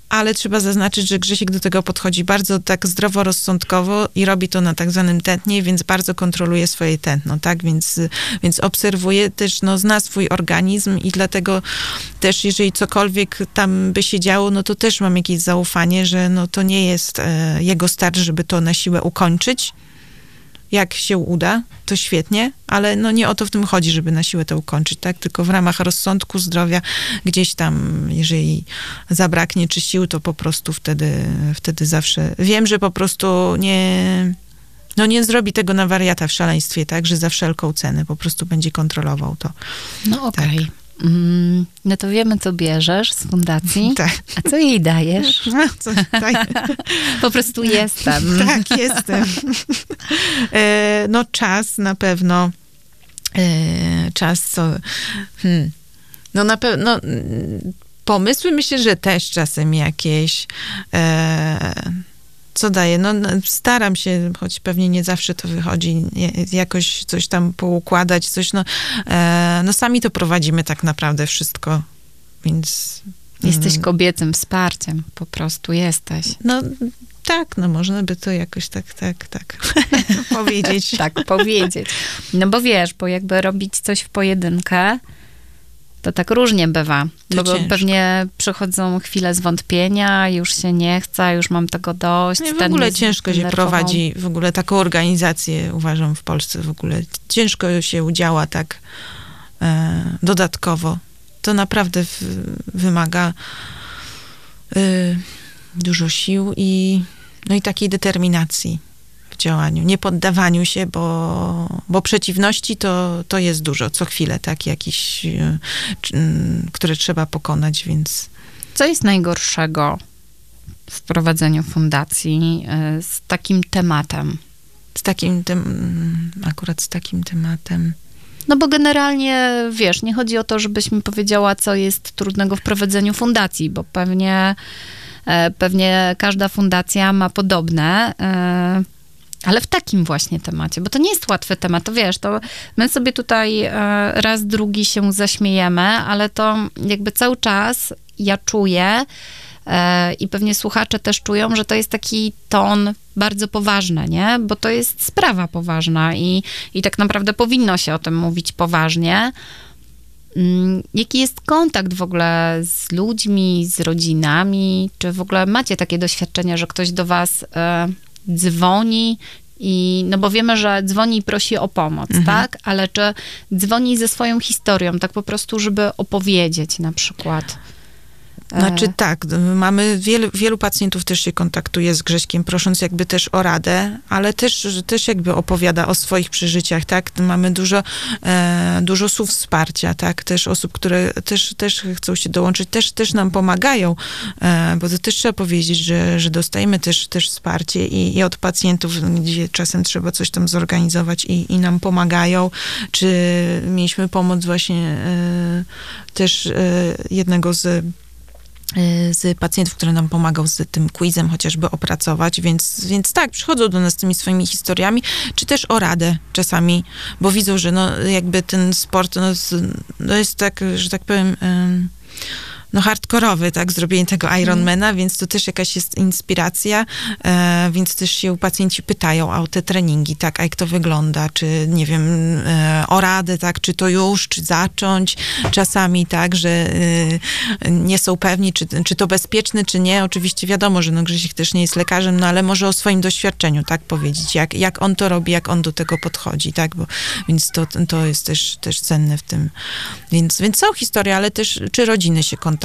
ale trzeba zaznaczyć, że Grzesiek do tego podchodzi bardzo tak zdroworozsądkowo i robi to na tak zwanym tętnie, więc bardzo kontroluje swoje tętno, tak? Więc, więc obserwuje też, no zna swój organizm i dlatego też jeżeli cokolwiek tam by się działo, no to też mam jakieś zaufanie, że no to nie jest e, jego start, żeby to na siłę ukończyć. Jak się uda, to świetnie, ale no nie o to w tym chodzi, żeby na siłę to ukończyć, tak? Tylko w ramach rozsądku, zdrowia, gdzieś tam, jeżeli zabraknie czy sił, to po prostu wtedy, wtedy zawsze wiem, że po prostu nie, no nie zrobi tego na wariata w szaleństwie, tak? Że za wszelką cenę po prostu będzie kontrolował to. No okej. Mm, No to wiemy, co bierzesz z fundacji, Tak. a co jej dajesz? No, co, tak. Po prostu jestem. Tak, jestem. E, no czas na pewno. E, czas, co... Hmm. No na pewno... mm, Pomysły myślę, że też czasem jakieś. E, co daje? No, no, staram się, choć pewnie nie zawsze to wychodzi, nie, jakoś coś tam poukładać, coś, no, e, no sami to prowadzimy tak naprawdę wszystko, więc... Jesteś mm, kobiecym wsparciem, po prostu jesteś. No tak, no można by to jakoś tak, tak, tak powiedzieć. Tak powiedzieć. No bo wiesz, bo jakby robić coś w pojedynkę, to tak różnie bywa. To Bo ciężko. pewnie przychodzą chwile zwątpienia, już się nie chce, już mam tego dość. Nie, w ogóle ciężko się prowadzi, w ogóle taką organizację uważam w Polsce w ogóle. Ciężko się udziała tak e, dodatkowo. To naprawdę w, wymaga e, dużo sił i, no i takiej determinacji działaniu, nie poddawaniu się, bo, bo przeciwności to, to jest dużo, co chwilę, tak, jakieś, e, które trzeba pokonać, więc Co jest najgorszego w prowadzeniu fundacji y, z takim tematem? z takim tym, akurat z takim tematem. No bo generalnie, wiesz, nie chodzi o to, żebyś mi powiedziała, co jest trudnego w prowadzeniu fundacji, bo pewnie, e, pewnie każda fundacja ma podobne, e, ale w takim właśnie temacie, bo to nie jest łatwy temat, to wiesz, to my sobie tutaj e, raz, drugi się zaśmiejemy, ale to jakby cały czas ja czuję e, i pewnie słuchacze też czują, że to jest taki ton bardzo poważny, nie? Bo to jest sprawa poważna i, i tak naprawdę powinno się o tym mówić poważnie. Mm, Jaki jest kontakt w ogóle z ludźmi, z rodzinami? Czy w ogóle macie takie doświadczenia, że ktoś do was e, dzwoni i, no bo wiemy, że dzwoni i prosi o pomoc, tak? Ale czy dzwoni ze swoją historią, tak po prostu, żeby opowiedzieć na przykład? E, Znaczy tak, d- mamy wielu, wielu pacjentów też się kontaktuje z Grześkiem, prosząc jakby też o radę, ale też, też jakby opowiada o swoich przeżyciach, tak? Mamy dużo, e, dużo słów wsparcia, tak? Też osób, które też, też chcą się dołączyć, też, też nam pomagają, e, bo to też trzeba powiedzieć, że, że dostajemy też, też wsparcie i, i od pacjentów, gdzie czasem trzeba coś tam zorganizować i, i nam pomagają, czy mieliśmy pomoc właśnie e, też e, jednego z z pacjentów, który nam pomagał z tym quizem chociażby opracować, więc, więc tak, przychodzą do nas z tymi swoimi historiami, czy też o radę czasami, bo widzą, że no jakby ten sport no, no jest tak, że tak powiem... em, no hardkorowy, tak, zrobienie tego Ironmana, więc to też jakaś jest inspiracja, e, więc też się pacjenci pytają o te treningi, tak, a jak to wygląda, czy nie wiem, e, o radę, tak, czy to już, czy zacząć, czasami tak, że e, nie są pewni, czy, czy to bezpieczne, czy nie. Oczywiście wiadomo, że no Grzesiek też nie jest lekarzem, no ale może o swoim doświadczeniu, tak, powiedzieć, jak, jak on to robi, jak on do tego podchodzi, tak, bo, więc to, to jest też, też cenne w tym. Więc, więc są historie, ale też, czy rodziny się kontaktują.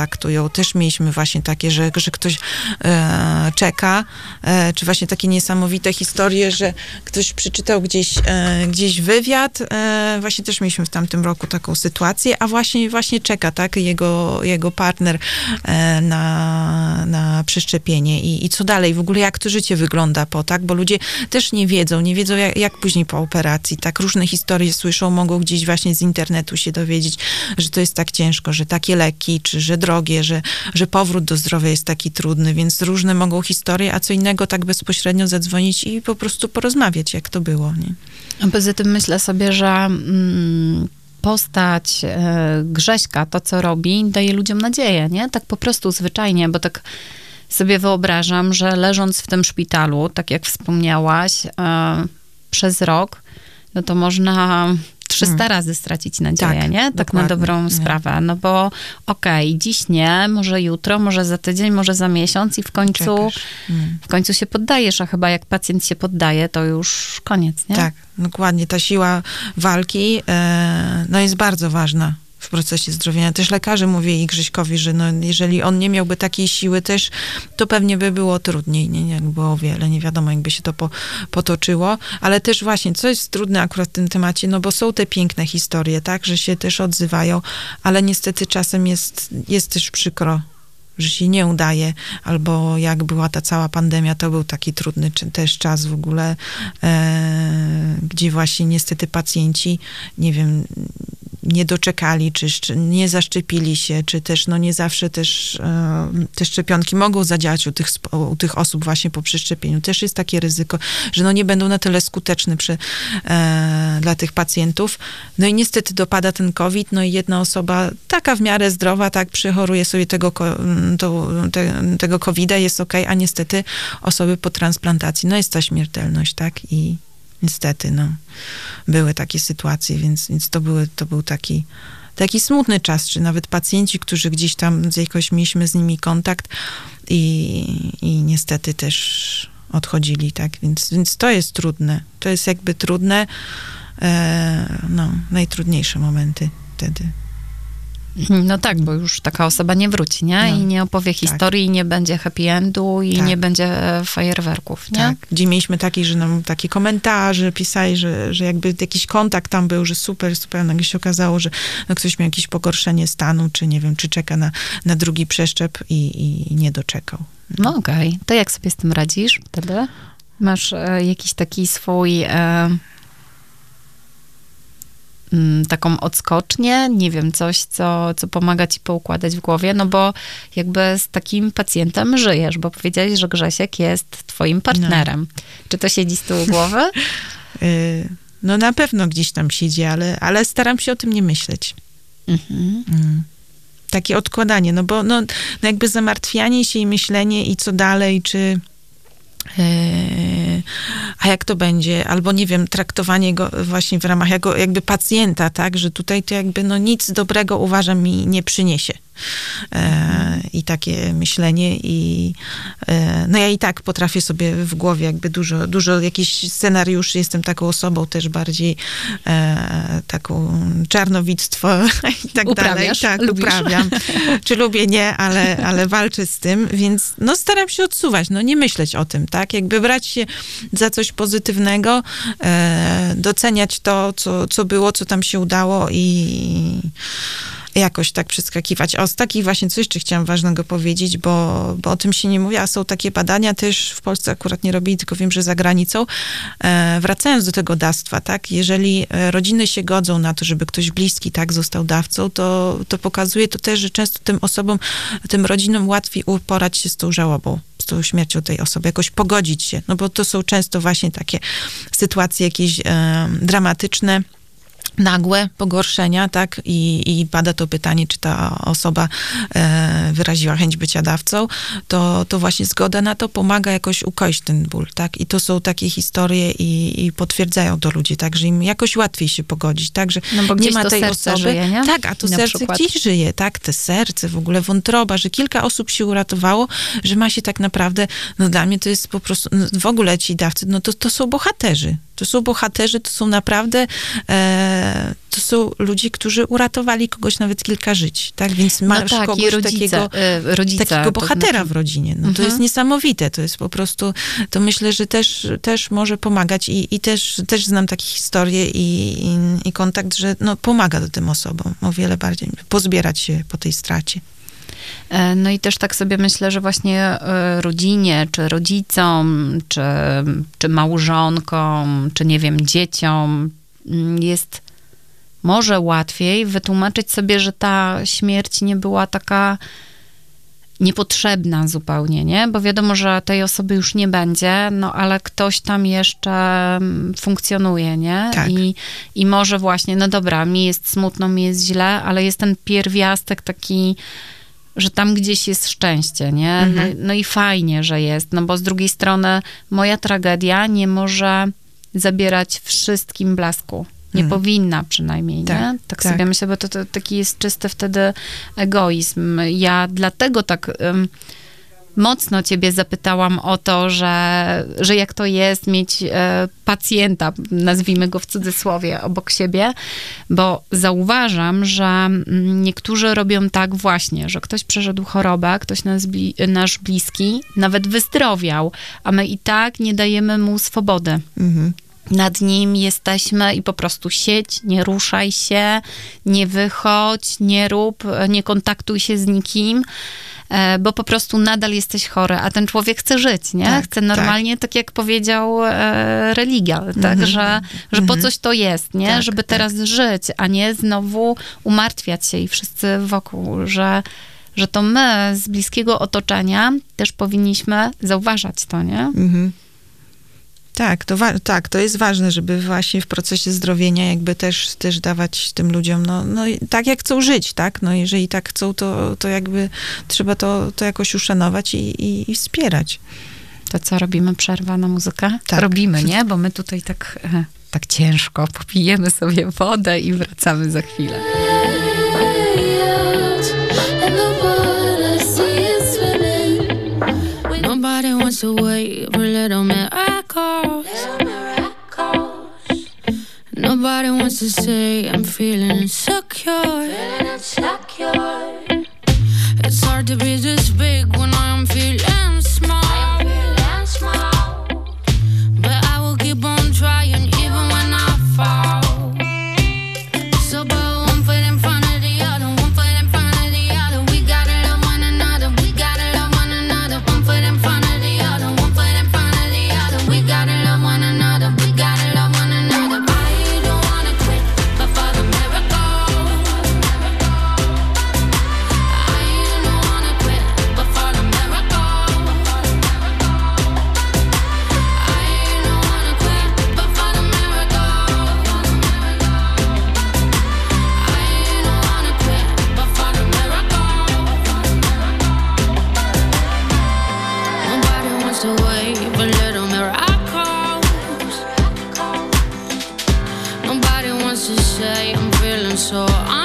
Też mieliśmy właśnie takie, że, że ktoś e, czeka, e, czy właśnie takie niesamowite historie, że ktoś przeczytał gdzieś, e, gdzieś wywiad. E, właśnie też mieliśmy w tamtym roku taką sytuację, a właśnie, właśnie czeka, tak, jego, jego partner e, na, na przeszczepienie i, i co dalej, w ogóle jak to życie wygląda po, tak? Bo ludzie też nie wiedzą, nie wiedzą jak, jak później po operacji, tak? Różne historie słyszą, mogą gdzieś właśnie z internetu się dowiedzieć, że to jest tak ciężko, że takie leki, czy że drogie, że, że powrót do zdrowia jest taki trudny, więc różne mogą historie, a co innego tak bezpośrednio zadzwonić i po prostu porozmawiać, jak to było, nie? Poza tym myślę sobie, że mm, postać e, Grześka, to co robi, daje ludziom nadzieję, nie? Tak po prostu zwyczajnie, bo tak sobie wyobrażam, że leżąc w tym szpitalu, tak jak wspomniałaś, e, przez rok, no to można 300 hmm. razy stracić nadzieję, Tak, nie? Tak na dokładnie, dobrą nie. sprawę. No bo okej, dziś nie, może jutro, może za tydzień, może za miesiąc i w końcu. Mm. w końcu się poddajesz, a chyba jak pacjent się poddaje, to już koniec, nie? Tak, dokładnie. Ta siła walki e, no jest bardzo ważna w procesie zdrowienia. Też lekarze mówili Grzyśkowi, że no, jeżeli on nie miałby takiej siły też, to pewnie by było trudniej, nie? Jak było o wiele, nie wiadomo, jakby się to po, potoczyło. Ale też właśnie, co jest trudne akurat w tym temacie, no bo są te piękne historie, tak, że się też odzywają, ale niestety czasem jest, jest też przykro, że się nie udaje, albo jak była ta cała pandemia, to był taki trudny czy, też czas w ogóle, e, gdzie właśnie niestety pacjenci, nie wiem, nie doczekali, czy szcz- nie zaszczepili się, czy też no nie zawsze też e, te szczepionki mogą zadziałać u tych, u tych osób właśnie po przeszczepieniu. Też jest takie ryzyko, że no nie będą na tyle skuteczne przy, e, dla tych pacjentów. No i niestety dopada ten COVID, no i jedna osoba taka w miarę zdrowa, tak przychoruje sobie tego, to, te, tego COVID-a, jest ok, a niestety osoby po transplantacji, no jest ta śmiertelność, tak, i niestety, no, były takie sytuacje, więc, więc to, były, to był taki, taki smutny czas, czy nawet pacjenci, którzy gdzieś tam z jakoś mieliśmy z nimi kontakt i, i niestety też odchodzili, tak, więc, więc to jest trudne, to jest jakby trudne, e, no, najtrudniejsze momenty wtedy. No tak, bo już taka osoba nie wróci, nie? No, I nie opowie historii, i nie będzie happy endu, i Tak. nie będzie e, fajerwerków, nie? Tak, gdzie mieliśmy takie, że nam takie komentarze pisali, że, że jakby jakiś kontakt tam był, że super, super, nagle się okazało, że no ktoś miał jakieś pogorszenie stanu, czy nie wiem, czy czeka na, na drugi przeszczep i, i nie doczekał. No okej. To jak sobie z tym radzisz wtedy? Masz e, jakiś taki swój... E, taką odskocznię, nie wiem, coś, co, co pomaga ci poukładać w głowie, no bo jakby z takim pacjentem żyjesz, bo powiedziałeś, że Grzesiek jest twoim partnerem. Czy to siedzi z tyłu głowy? Y, No na pewno gdzieś tam siedzi, ale, ale staram się o tym nie myśleć. Mhm. Mm. Takie odkładanie, no bo no, no jakby zamartwianie się i myślenie i co dalej, czy a jak to będzie, albo nie wiem, traktowanie go właśnie w ramach jako, jakby pacjenta, tak, że tutaj to jakby no nic dobrego uważam mi nie przyniesie. E, I takie myślenie i e, no ja i tak potrafię sobie w głowie jakby dużo, dużo jakichś scenariuszy, jestem taką osobą też bardziej e, taką czarnowictwo i tak dalej. Uprawiasz? Tak, Lubisz? uprawiam. Czy lubię, nie, ale, ale walczę z tym, więc no staram się odsuwać, no nie myśleć o tym, tak? Jakby brać się za coś pozytywnego, e, doceniać to, co, co było, co tam się udało i jakoś tak przeskakiwać. O, z takich właśnie coś jeszcze chciałam ważnego powiedzieć, bo, bo o tym się nie mówi, a są takie badania też w Polsce akurat nie robili, tylko wiem, że za granicą. E, wracając do tego dawstwa, tak, jeżeli e, rodziny się godzą na to, żeby ktoś bliski tak został dawcą, to, to pokazuje to też, że często tym osobom, tym rodzinom łatwiej uporać się z tą żałobą tą śmiercią tej osoby, jakoś pogodzić się, no bo to są często właśnie takie sytuacje jakieś e, dramatyczne, nagłe pogorszenia, tak? I, I pada to pytanie, czy ta osoba e, wyraziła chęć bycia dawcą, to, to właśnie zgoda na to pomaga jakoś ukoić ten ból, tak? I to są takie historie i, i potwierdzają to ludzie, tak? Że im jakoś łatwiej się pogodzić, tak? Że No bo nie ma to tej osoby. żyje, nie? Tak, a to Na serce przykład. gdzieś żyje, tak? Te serce, w ogóle wątroba, że kilka osób się uratowało, że ma się tak naprawdę, no dla mnie to jest po prostu, no w ogóle ci dawcy, no to, to są bohaterzy. To są bohaterzy, to są naprawdę, e, to są ludzie, którzy uratowali kogoś nawet kilka żyć, tak? Więc masz no tak, kogoś takiego, e, rodzice, takiego bohatera znaczy- w rodzinie. No to Mhm. jest niesamowite, to jest po prostu, to myślę, że też, też może pomagać i, i też, też znam takie historie i, i, i kontakt, że no, pomaga to tym osobom o wiele bardziej, pozbierać się po tej stracie. E, No i też tak sobie myślę, że właśnie e, rodzinie, czy rodzicom, czy, czy małżonkom, czy nie wiem, dzieciom mm, jest może łatwiej wytłumaczyć sobie, że ta śmierć nie była taka niepotrzebna zupełnie, nie? Bo wiadomo, że tej osoby już nie będzie, no ale ktoś tam jeszcze mm, funkcjonuje, nie? Tak. I, I może właśnie, no dobra, mi jest smutno, mi jest źle, ale jest ten pierwiastek taki, że tam gdzieś jest szczęście, nie? No, no i fajnie, że jest, no bo z drugiej strony moja tragedia nie może zabierać wszystkim blasku. Nie powinna przynajmniej, Tak, nie? Tak, tak. sobie myślę, bo to, to taki jest czysty wtedy egoizm. Ja dlatego tak ym, mocno ciebie zapytałam o to, że, że jak to jest mieć e, pacjenta, nazwijmy go w cudzysłowie, obok siebie, bo zauważam, że mm, niektórzy robią tak właśnie, że ktoś przeszedł chorobę, ktoś nas, bli, nasz bliski, nawet wyzdrowiał, a my i tak nie dajemy mu swobody Mhm. Nad nim jesteśmy i po prostu siedź, nie ruszaj się, nie wychodź, nie rób, nie kontaktuj się z nikim, e, bo po prostu nadal jesteś chory, a ten człowiek chce żyć, nie? Tak, chce normalnie, tak, jak powiedział e, religia, tak, że, że po coś to jest, nie? Tak, Żeby tak. teraz żyć, a nie znowu umartwiać się i wszyscy wokół, że że to my z bliskiego otoczenia też powinniśmy zauważać to, nie? Mhm. Tak, to wa- tak, to jest ważne, żeby właśnie w procesie zdrowienia jakby też, też dawać tym ludziom, no, no tak jak chcą żyć, tak? No jeżeli tak chcą, to, to jakby trzeba to, to jakoś uszanować i, i, i wspierać. To co, robimy przerwę na muzykę? Tak. Robimy, nie? Bo my tutaj tak, e, tak ciężko popijemy sobie wodę i wracamy za chwilę. Nobody wants to wait for little miracles. Nobody wants to say I'm feeling insecure. It's hard to be this big when I'm feeling so I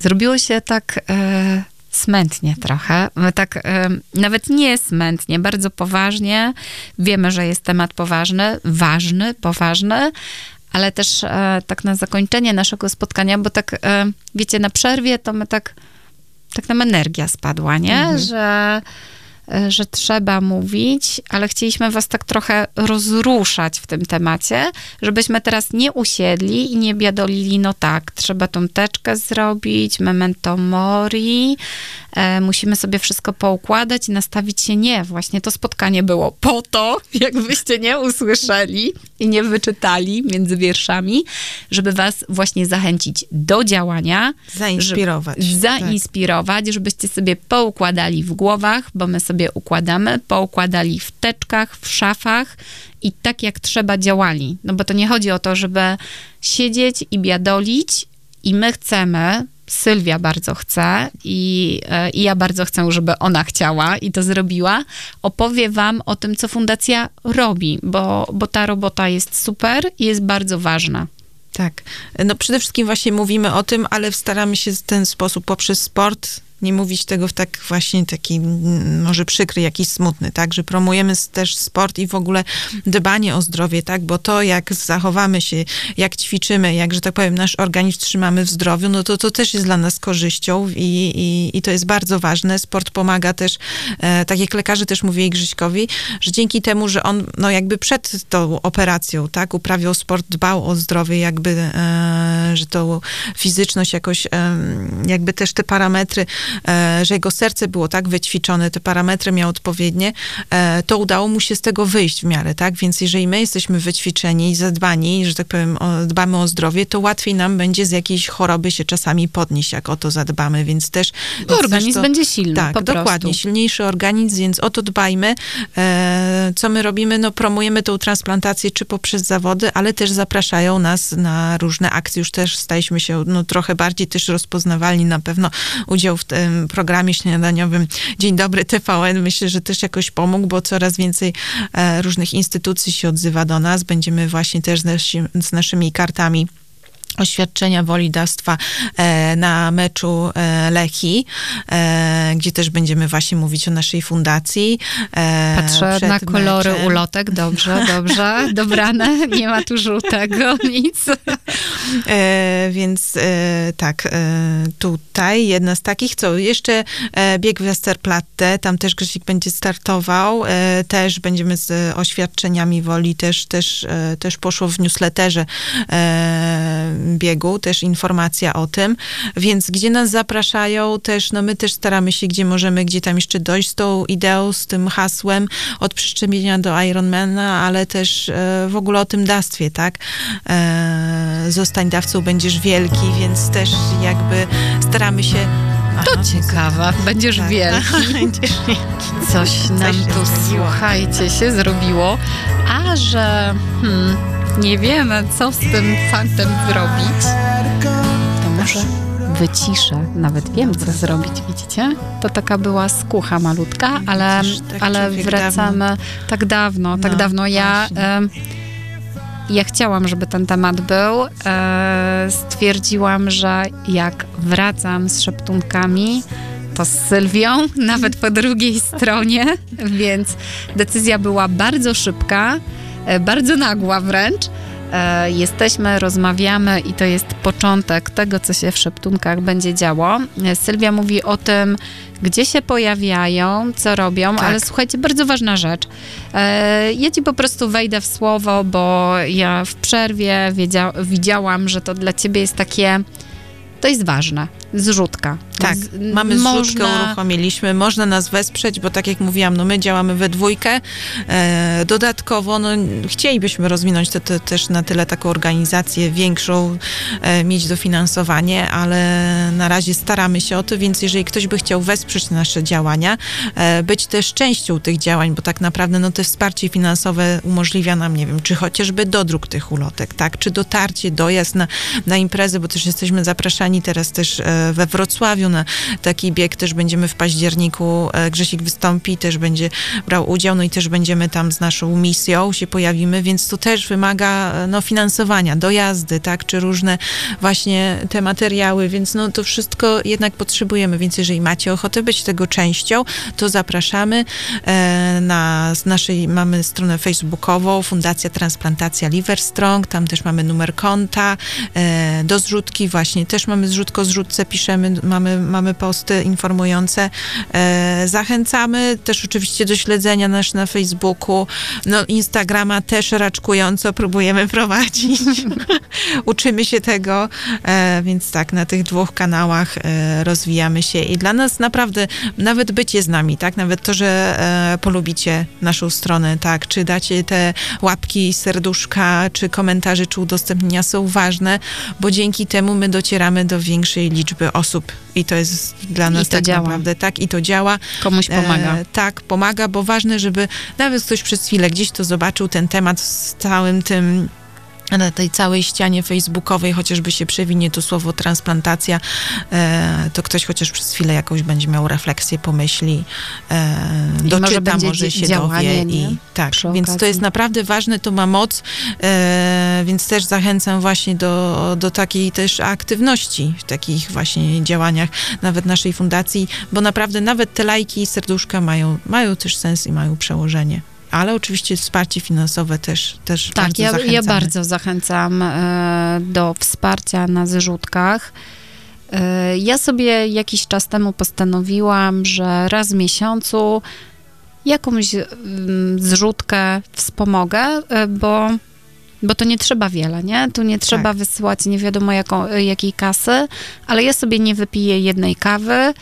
zrobiło się tak e, smętnie trochę. My tak e, nawet nie smętnie, bardzo poważnie. Wiemy, że jest temat poważny, ważny, poważny, ale też e, tak na zakończenie naszego spotkania, bo tak, e, wiecie, na przerwie to my tak, tak nam energia spadła, nie? Że, e, że trzeba mówić, ale chcieliśmy was tak trochę rozruszać w tym temacie, żebyśmy teraz nie usiedli i nie biadolili, no tak, trzeba tą teczkę zrobić, memento mori, e, musimy sobie wszystko poukładać i nastawić się. Nie, właśnie to spotkanie było po to, jakbyście nie usłyszeli i nie wyczytali między wierszami, żeby was właśnie zachęcić do działania. Zainspirować. tak. Żeby, zainspirować, żebyście sobie poukładali w głowach, bo my sobie układamy, poukładali w teczkach, w szafach i tak jak trzeba działali. No bo to nie chodzi o to, żeby siedzieć i biadolić i my chcemy, Sylwia bardzo chce i, e, i ja bardzo chcę, żeby ona chciała i to zrobiła, opowie wam o tym, co fundacja robi, bo, bo ta robota jest super i jest bardzo ważna. Tak. No przede wszystkim właśnie mówimy o tym, ale staramy się w ten sposób poprzez sport nie mówić tego w tak właśnie taki może przykry, jakiś smutny, tak, że promujemy też sport i w ogóle dbanie o zdrowie, tak, bo to jak zachowamy się, jak ćwiczymy, jak, że tak powiem, nasz organizm trzymamy w zdrowiu, no to to też jest dla nas korzyścią i, i, i to jest bardzo ważne. Sport pomaga też, e, tak jak lekarze też mówili Grzyśkowi, że dzięki temu, że on, no jakby przed tą operacją, tak, uprawiał sport, dbał o zdrowie, jakby, e, że tą fizyczność jakoś, e, jakby też te parametry, że jego serce było tak wyćwiczone, te parametry miał odpowiednie, e, to udało mu się z tego wyjść w miarę, tak? Więc jeżeli my jesteśmy wyćwiczeni i zadbani, że tak powiem, o, dbamy o zdrowie, to łatwiej nam będzie z jakiejś choroby się czasami podnieść, jak o to zadbamy, więc też... Bo organizm też to- będzie silny tak, dokładnie. Silniejszy organizm, więc o to dbajmy. E, co my robimy? No promujemy tą transplantację czy poprzez zawody, ale też zapraszają nas na różne akcje. Już też staliśmy się no, trochę bardziej też rozpoznawalni. Na pewno udział w tym programie śniadaniowym Dzień Dobry TVN myślę, że też jakoś pomógł, bo coraz więcej e, różnych instytucji się odzywa do nas. Będziemy właśnie też z, naszymi kartami oświadczenia woli dawstwa e, na meczu e, Lechi, e, gdzie też będziemy właśnie mówić o naszej fundacji. Patrzę na kolory meczem. ulotek, dobrze, dobrze, dobrane, nie ma tu żółtego, nic. Więc tak, tutaj jedna z takich, co jeszcze bieg Westerplatte, tam też Grzesik będzie startował, też będziemy z oświadczeniami woli, też, też, też poszło w newsletterze biegu, też informacja o tym, więc gdzie nas zapraszają też, no my też staramy się, gdzie możemy, gdzie tam jeszcze dojść z tą ideą, z tym hasłem od przyczepienia do Ironmana, ale też e, w ogóle o tym dawstwie, tak? E, zostań dawcą, będziesz wielki, więc też jakby staramy się... To Aha, ciekawe, będziesz tak. wielki. Będziesz wielki. Coś nam się tu, zrobiło. słuchajcie, się zrobiło. A że hmm, nie wiemy, co z tym fantem zrobić, to może wyciszę. Nawet wiem, co zrobić, widzicie? To taka była skucha malutka, ale, Widzisz, tak ale wracamy tak dawno, tak No, dawno. Ja... ja chciałam, żeby ten temat był. E, stwierdziłam, że jak wracam z szeptunkami, to z Sylwią, nawet po drugiej stronie, więc decyzja była bardzo szybka, bardzo nagła wręcz. E, Jesteśmy, rozmawiamy i to jest początek tego, co się w szeptunkach będzie działo. E, Sylwia mówi o tym, gdzie się pojawiają, co robią, Tak. ale słuchajcie, bardzo ważna rzecz. E, Ja ci po prostu wejdę w słowo, bo ja w przerwie wiedzia, widziałam, że to dla ciebie jest takie, to jest ważne, zrzutka. Tak, Z- mamy zrzutkę, można- uruchomiliśmy, można nas wesprzeć, bo tak jak mówiłam, no my działamy we dwójkę. E, dodatkowo, no chcielibyśmy rozwinąć te, te, też na tyle taką organizację większą, e, mieć dofinansowanie, ale na razie staramy się o to, więc jeżeli ktoś by chciał wesprzeć nasze działania, e, być też częścią tych działań, bo tak naprawdę no to wsparcie finansowe umożliwia nam, nie wiem, czy chociażby dodruk tych ulotek, tak, czy dotarcie, dojazd na, na imprezy, bo też jesteśmy zapraszani teraz też e, we Wrocławiu na taki bieg też będziemy w październiku. E, Grzesik wystąpi, też będzie brał udział, no i też będziemy tam z naszą misją się pojawimy, więc to też wymaga e, no, finansowania, dojazdy, tak, czy różne właśnie te materiały, więc no to wszystko jednak potrzebujemy, więc jeżeli macie ochotę być tego częścią, to zapraszamy na z naszej, mamy stronę facebookową, Fundacja Transplantacja Liverstrong, tam też mamy numer konta, do zrzutki właśnie, też mamy zrzutko zrzutce, piszemy, mamy, mamy posty informujące, e, zachęcamy. Też oczywiście do śledzenia nasz na Facebooku, no Instagrama też raczkująco próbujemy prowadzić, uczymy się tego, e, więc tak, na tych dwóch kanałach e, rozwijamy się i dla nas naprawdę nawet bycie z nami, tak, nawet to, że polubicie naszą stronę, tak, czy dacie te łapki, serduszka, czy komentarze, czy udostępnienia są ważne, bo dzięki temu my docieramy do większej liczby osób i to jest dla nas tak działa. naprawdę, tak, i to działa. Komuś pomaga. E, tak, pomaga, bo ważne, żeby nawet ktoś przez chwilę gdzieś to zobaczył, ten temat z całym tym na tej całej ścianie facebookowej chociażby się przewinie to słowo transplantacja, e, to ktoś chociaż przez chwilę jakąś będzie miał refleksję, pomyśli, e, może doczyta, może, dzi- się działanie, dowie. I, tak, Przy więc to okazji. jest naprawdę ważne, to ma moc, e, więc też zachęcam właśnie do, do takiej też aktywności w takich właśnie działaniach, nawet naszej fundacji, bo naprawdę nawet te lajki i serduszka mają, mają też sens i mają przełożenie. Ale oczywiście wsparcie finansowe też, też Tak, bardzo ja, ja bardzo zachęcam e, do wsparcia na zrzutkach. E, ja sobie jakiś czas temu postanowiłam, że raz w miesiącu jakąś mm, zrzutkę wspomogę, e, bo, bo to nie trzeba wiele, nie? Tu nie trzeba Tak. wysyłać nie wiadomo jaką, jakiej kasy, ale ja sobie nie wypiję jednej kawy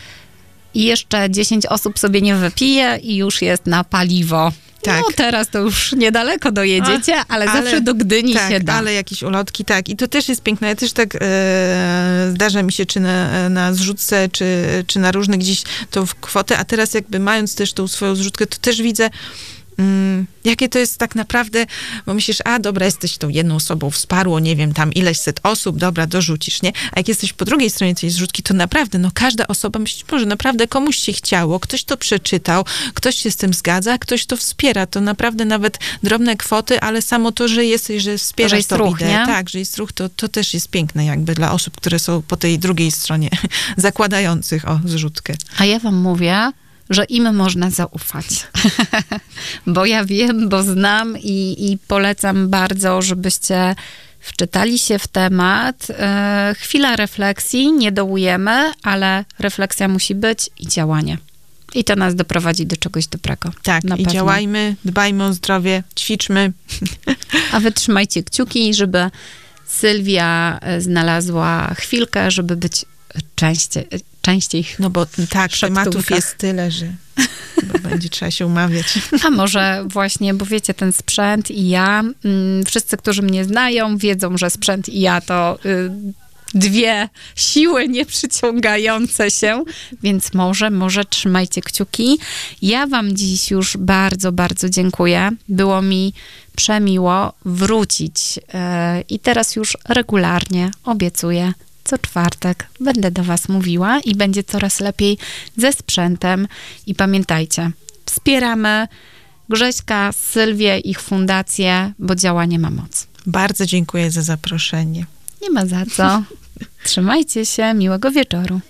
i jeszcze 10 osób sobie nie wypije i już jest na paliwo. Tak. No teraz to już niedaleko dojedziecie, ale, ale- zawsze do Gdyni tak, się da. ale jakieś ulotki, tak. I to też jest piękne. Ja też tak e, zdarza mi się, czy na, na zrzutce, czy, czy na różne gdzieś tą kwotę, a teraz jakby mając też tą swoją zrzutkę, to też widzę, mm, jakie to jest tak naprawdę, bo myślisz, a dobra, jesteś tą jedną osobą, wsparło, nie wiem, tam ileś set osób, dobra, dorzucisz, nie? A jak jesteś po drugiej stronie tej zrzutki, to naprawdę, no każda osoba myśli, może naprawdę komuś się chciało, ktoś to przeczytał, ktoś się z tym zgadza, ktoś to wspiera, to naprawdę nawet drobne kwoty, ale samo to, że jesteś, że wspierasz Że jest tą ruch, ideę, nie? tak, że jest ruch, to, to też jest piękne jakby dla osób, które są po tej drugiej stronie, zakładających o zrzutkę. A ja wam mówię, że im można zaufać. bo ja wiem, bo znam i, i polecam bardzo, żebyście wczytali się w temat. E, chwila refleksji, nie dołujemy, ale refleksja musi być i działanie. I to nas doprowadzi do czegoś dobrego. Tak, i pewno. działajmy, dbajmy o zdrowie, ćwiczmy. A wy trzymajcie kciuki, żeby Sylwia e, znalazła chwilkę, żeby być częściej, częściej No bo tak, tematów jest tyle, że bo będzie trzeba się umawiać. A może właśnie, bo wiecie, ten sprzęt i ja, mm, wszyscy, którzy mnie znają, wiedzą, że sprzęt i ja to y, dwie siły nieprzyciągające się, więc może, może trzymajcie kciuki. Ja wam dziś już bardzo, bardzo dziękuję. Było mi przemiło wrócić y, i teraz już regularnie obiecuję. Co czwartek będę do Was mówiła i będzie coraz lepiej ze sprzętem. I pamiętajcie, wspieramy Grześka, Sylwię, ich fundację, bo działanie ma moc. Bardzo dziękuję za zaproszenie. Nie ma za co. Trzymajcie się, miłego wieczoru.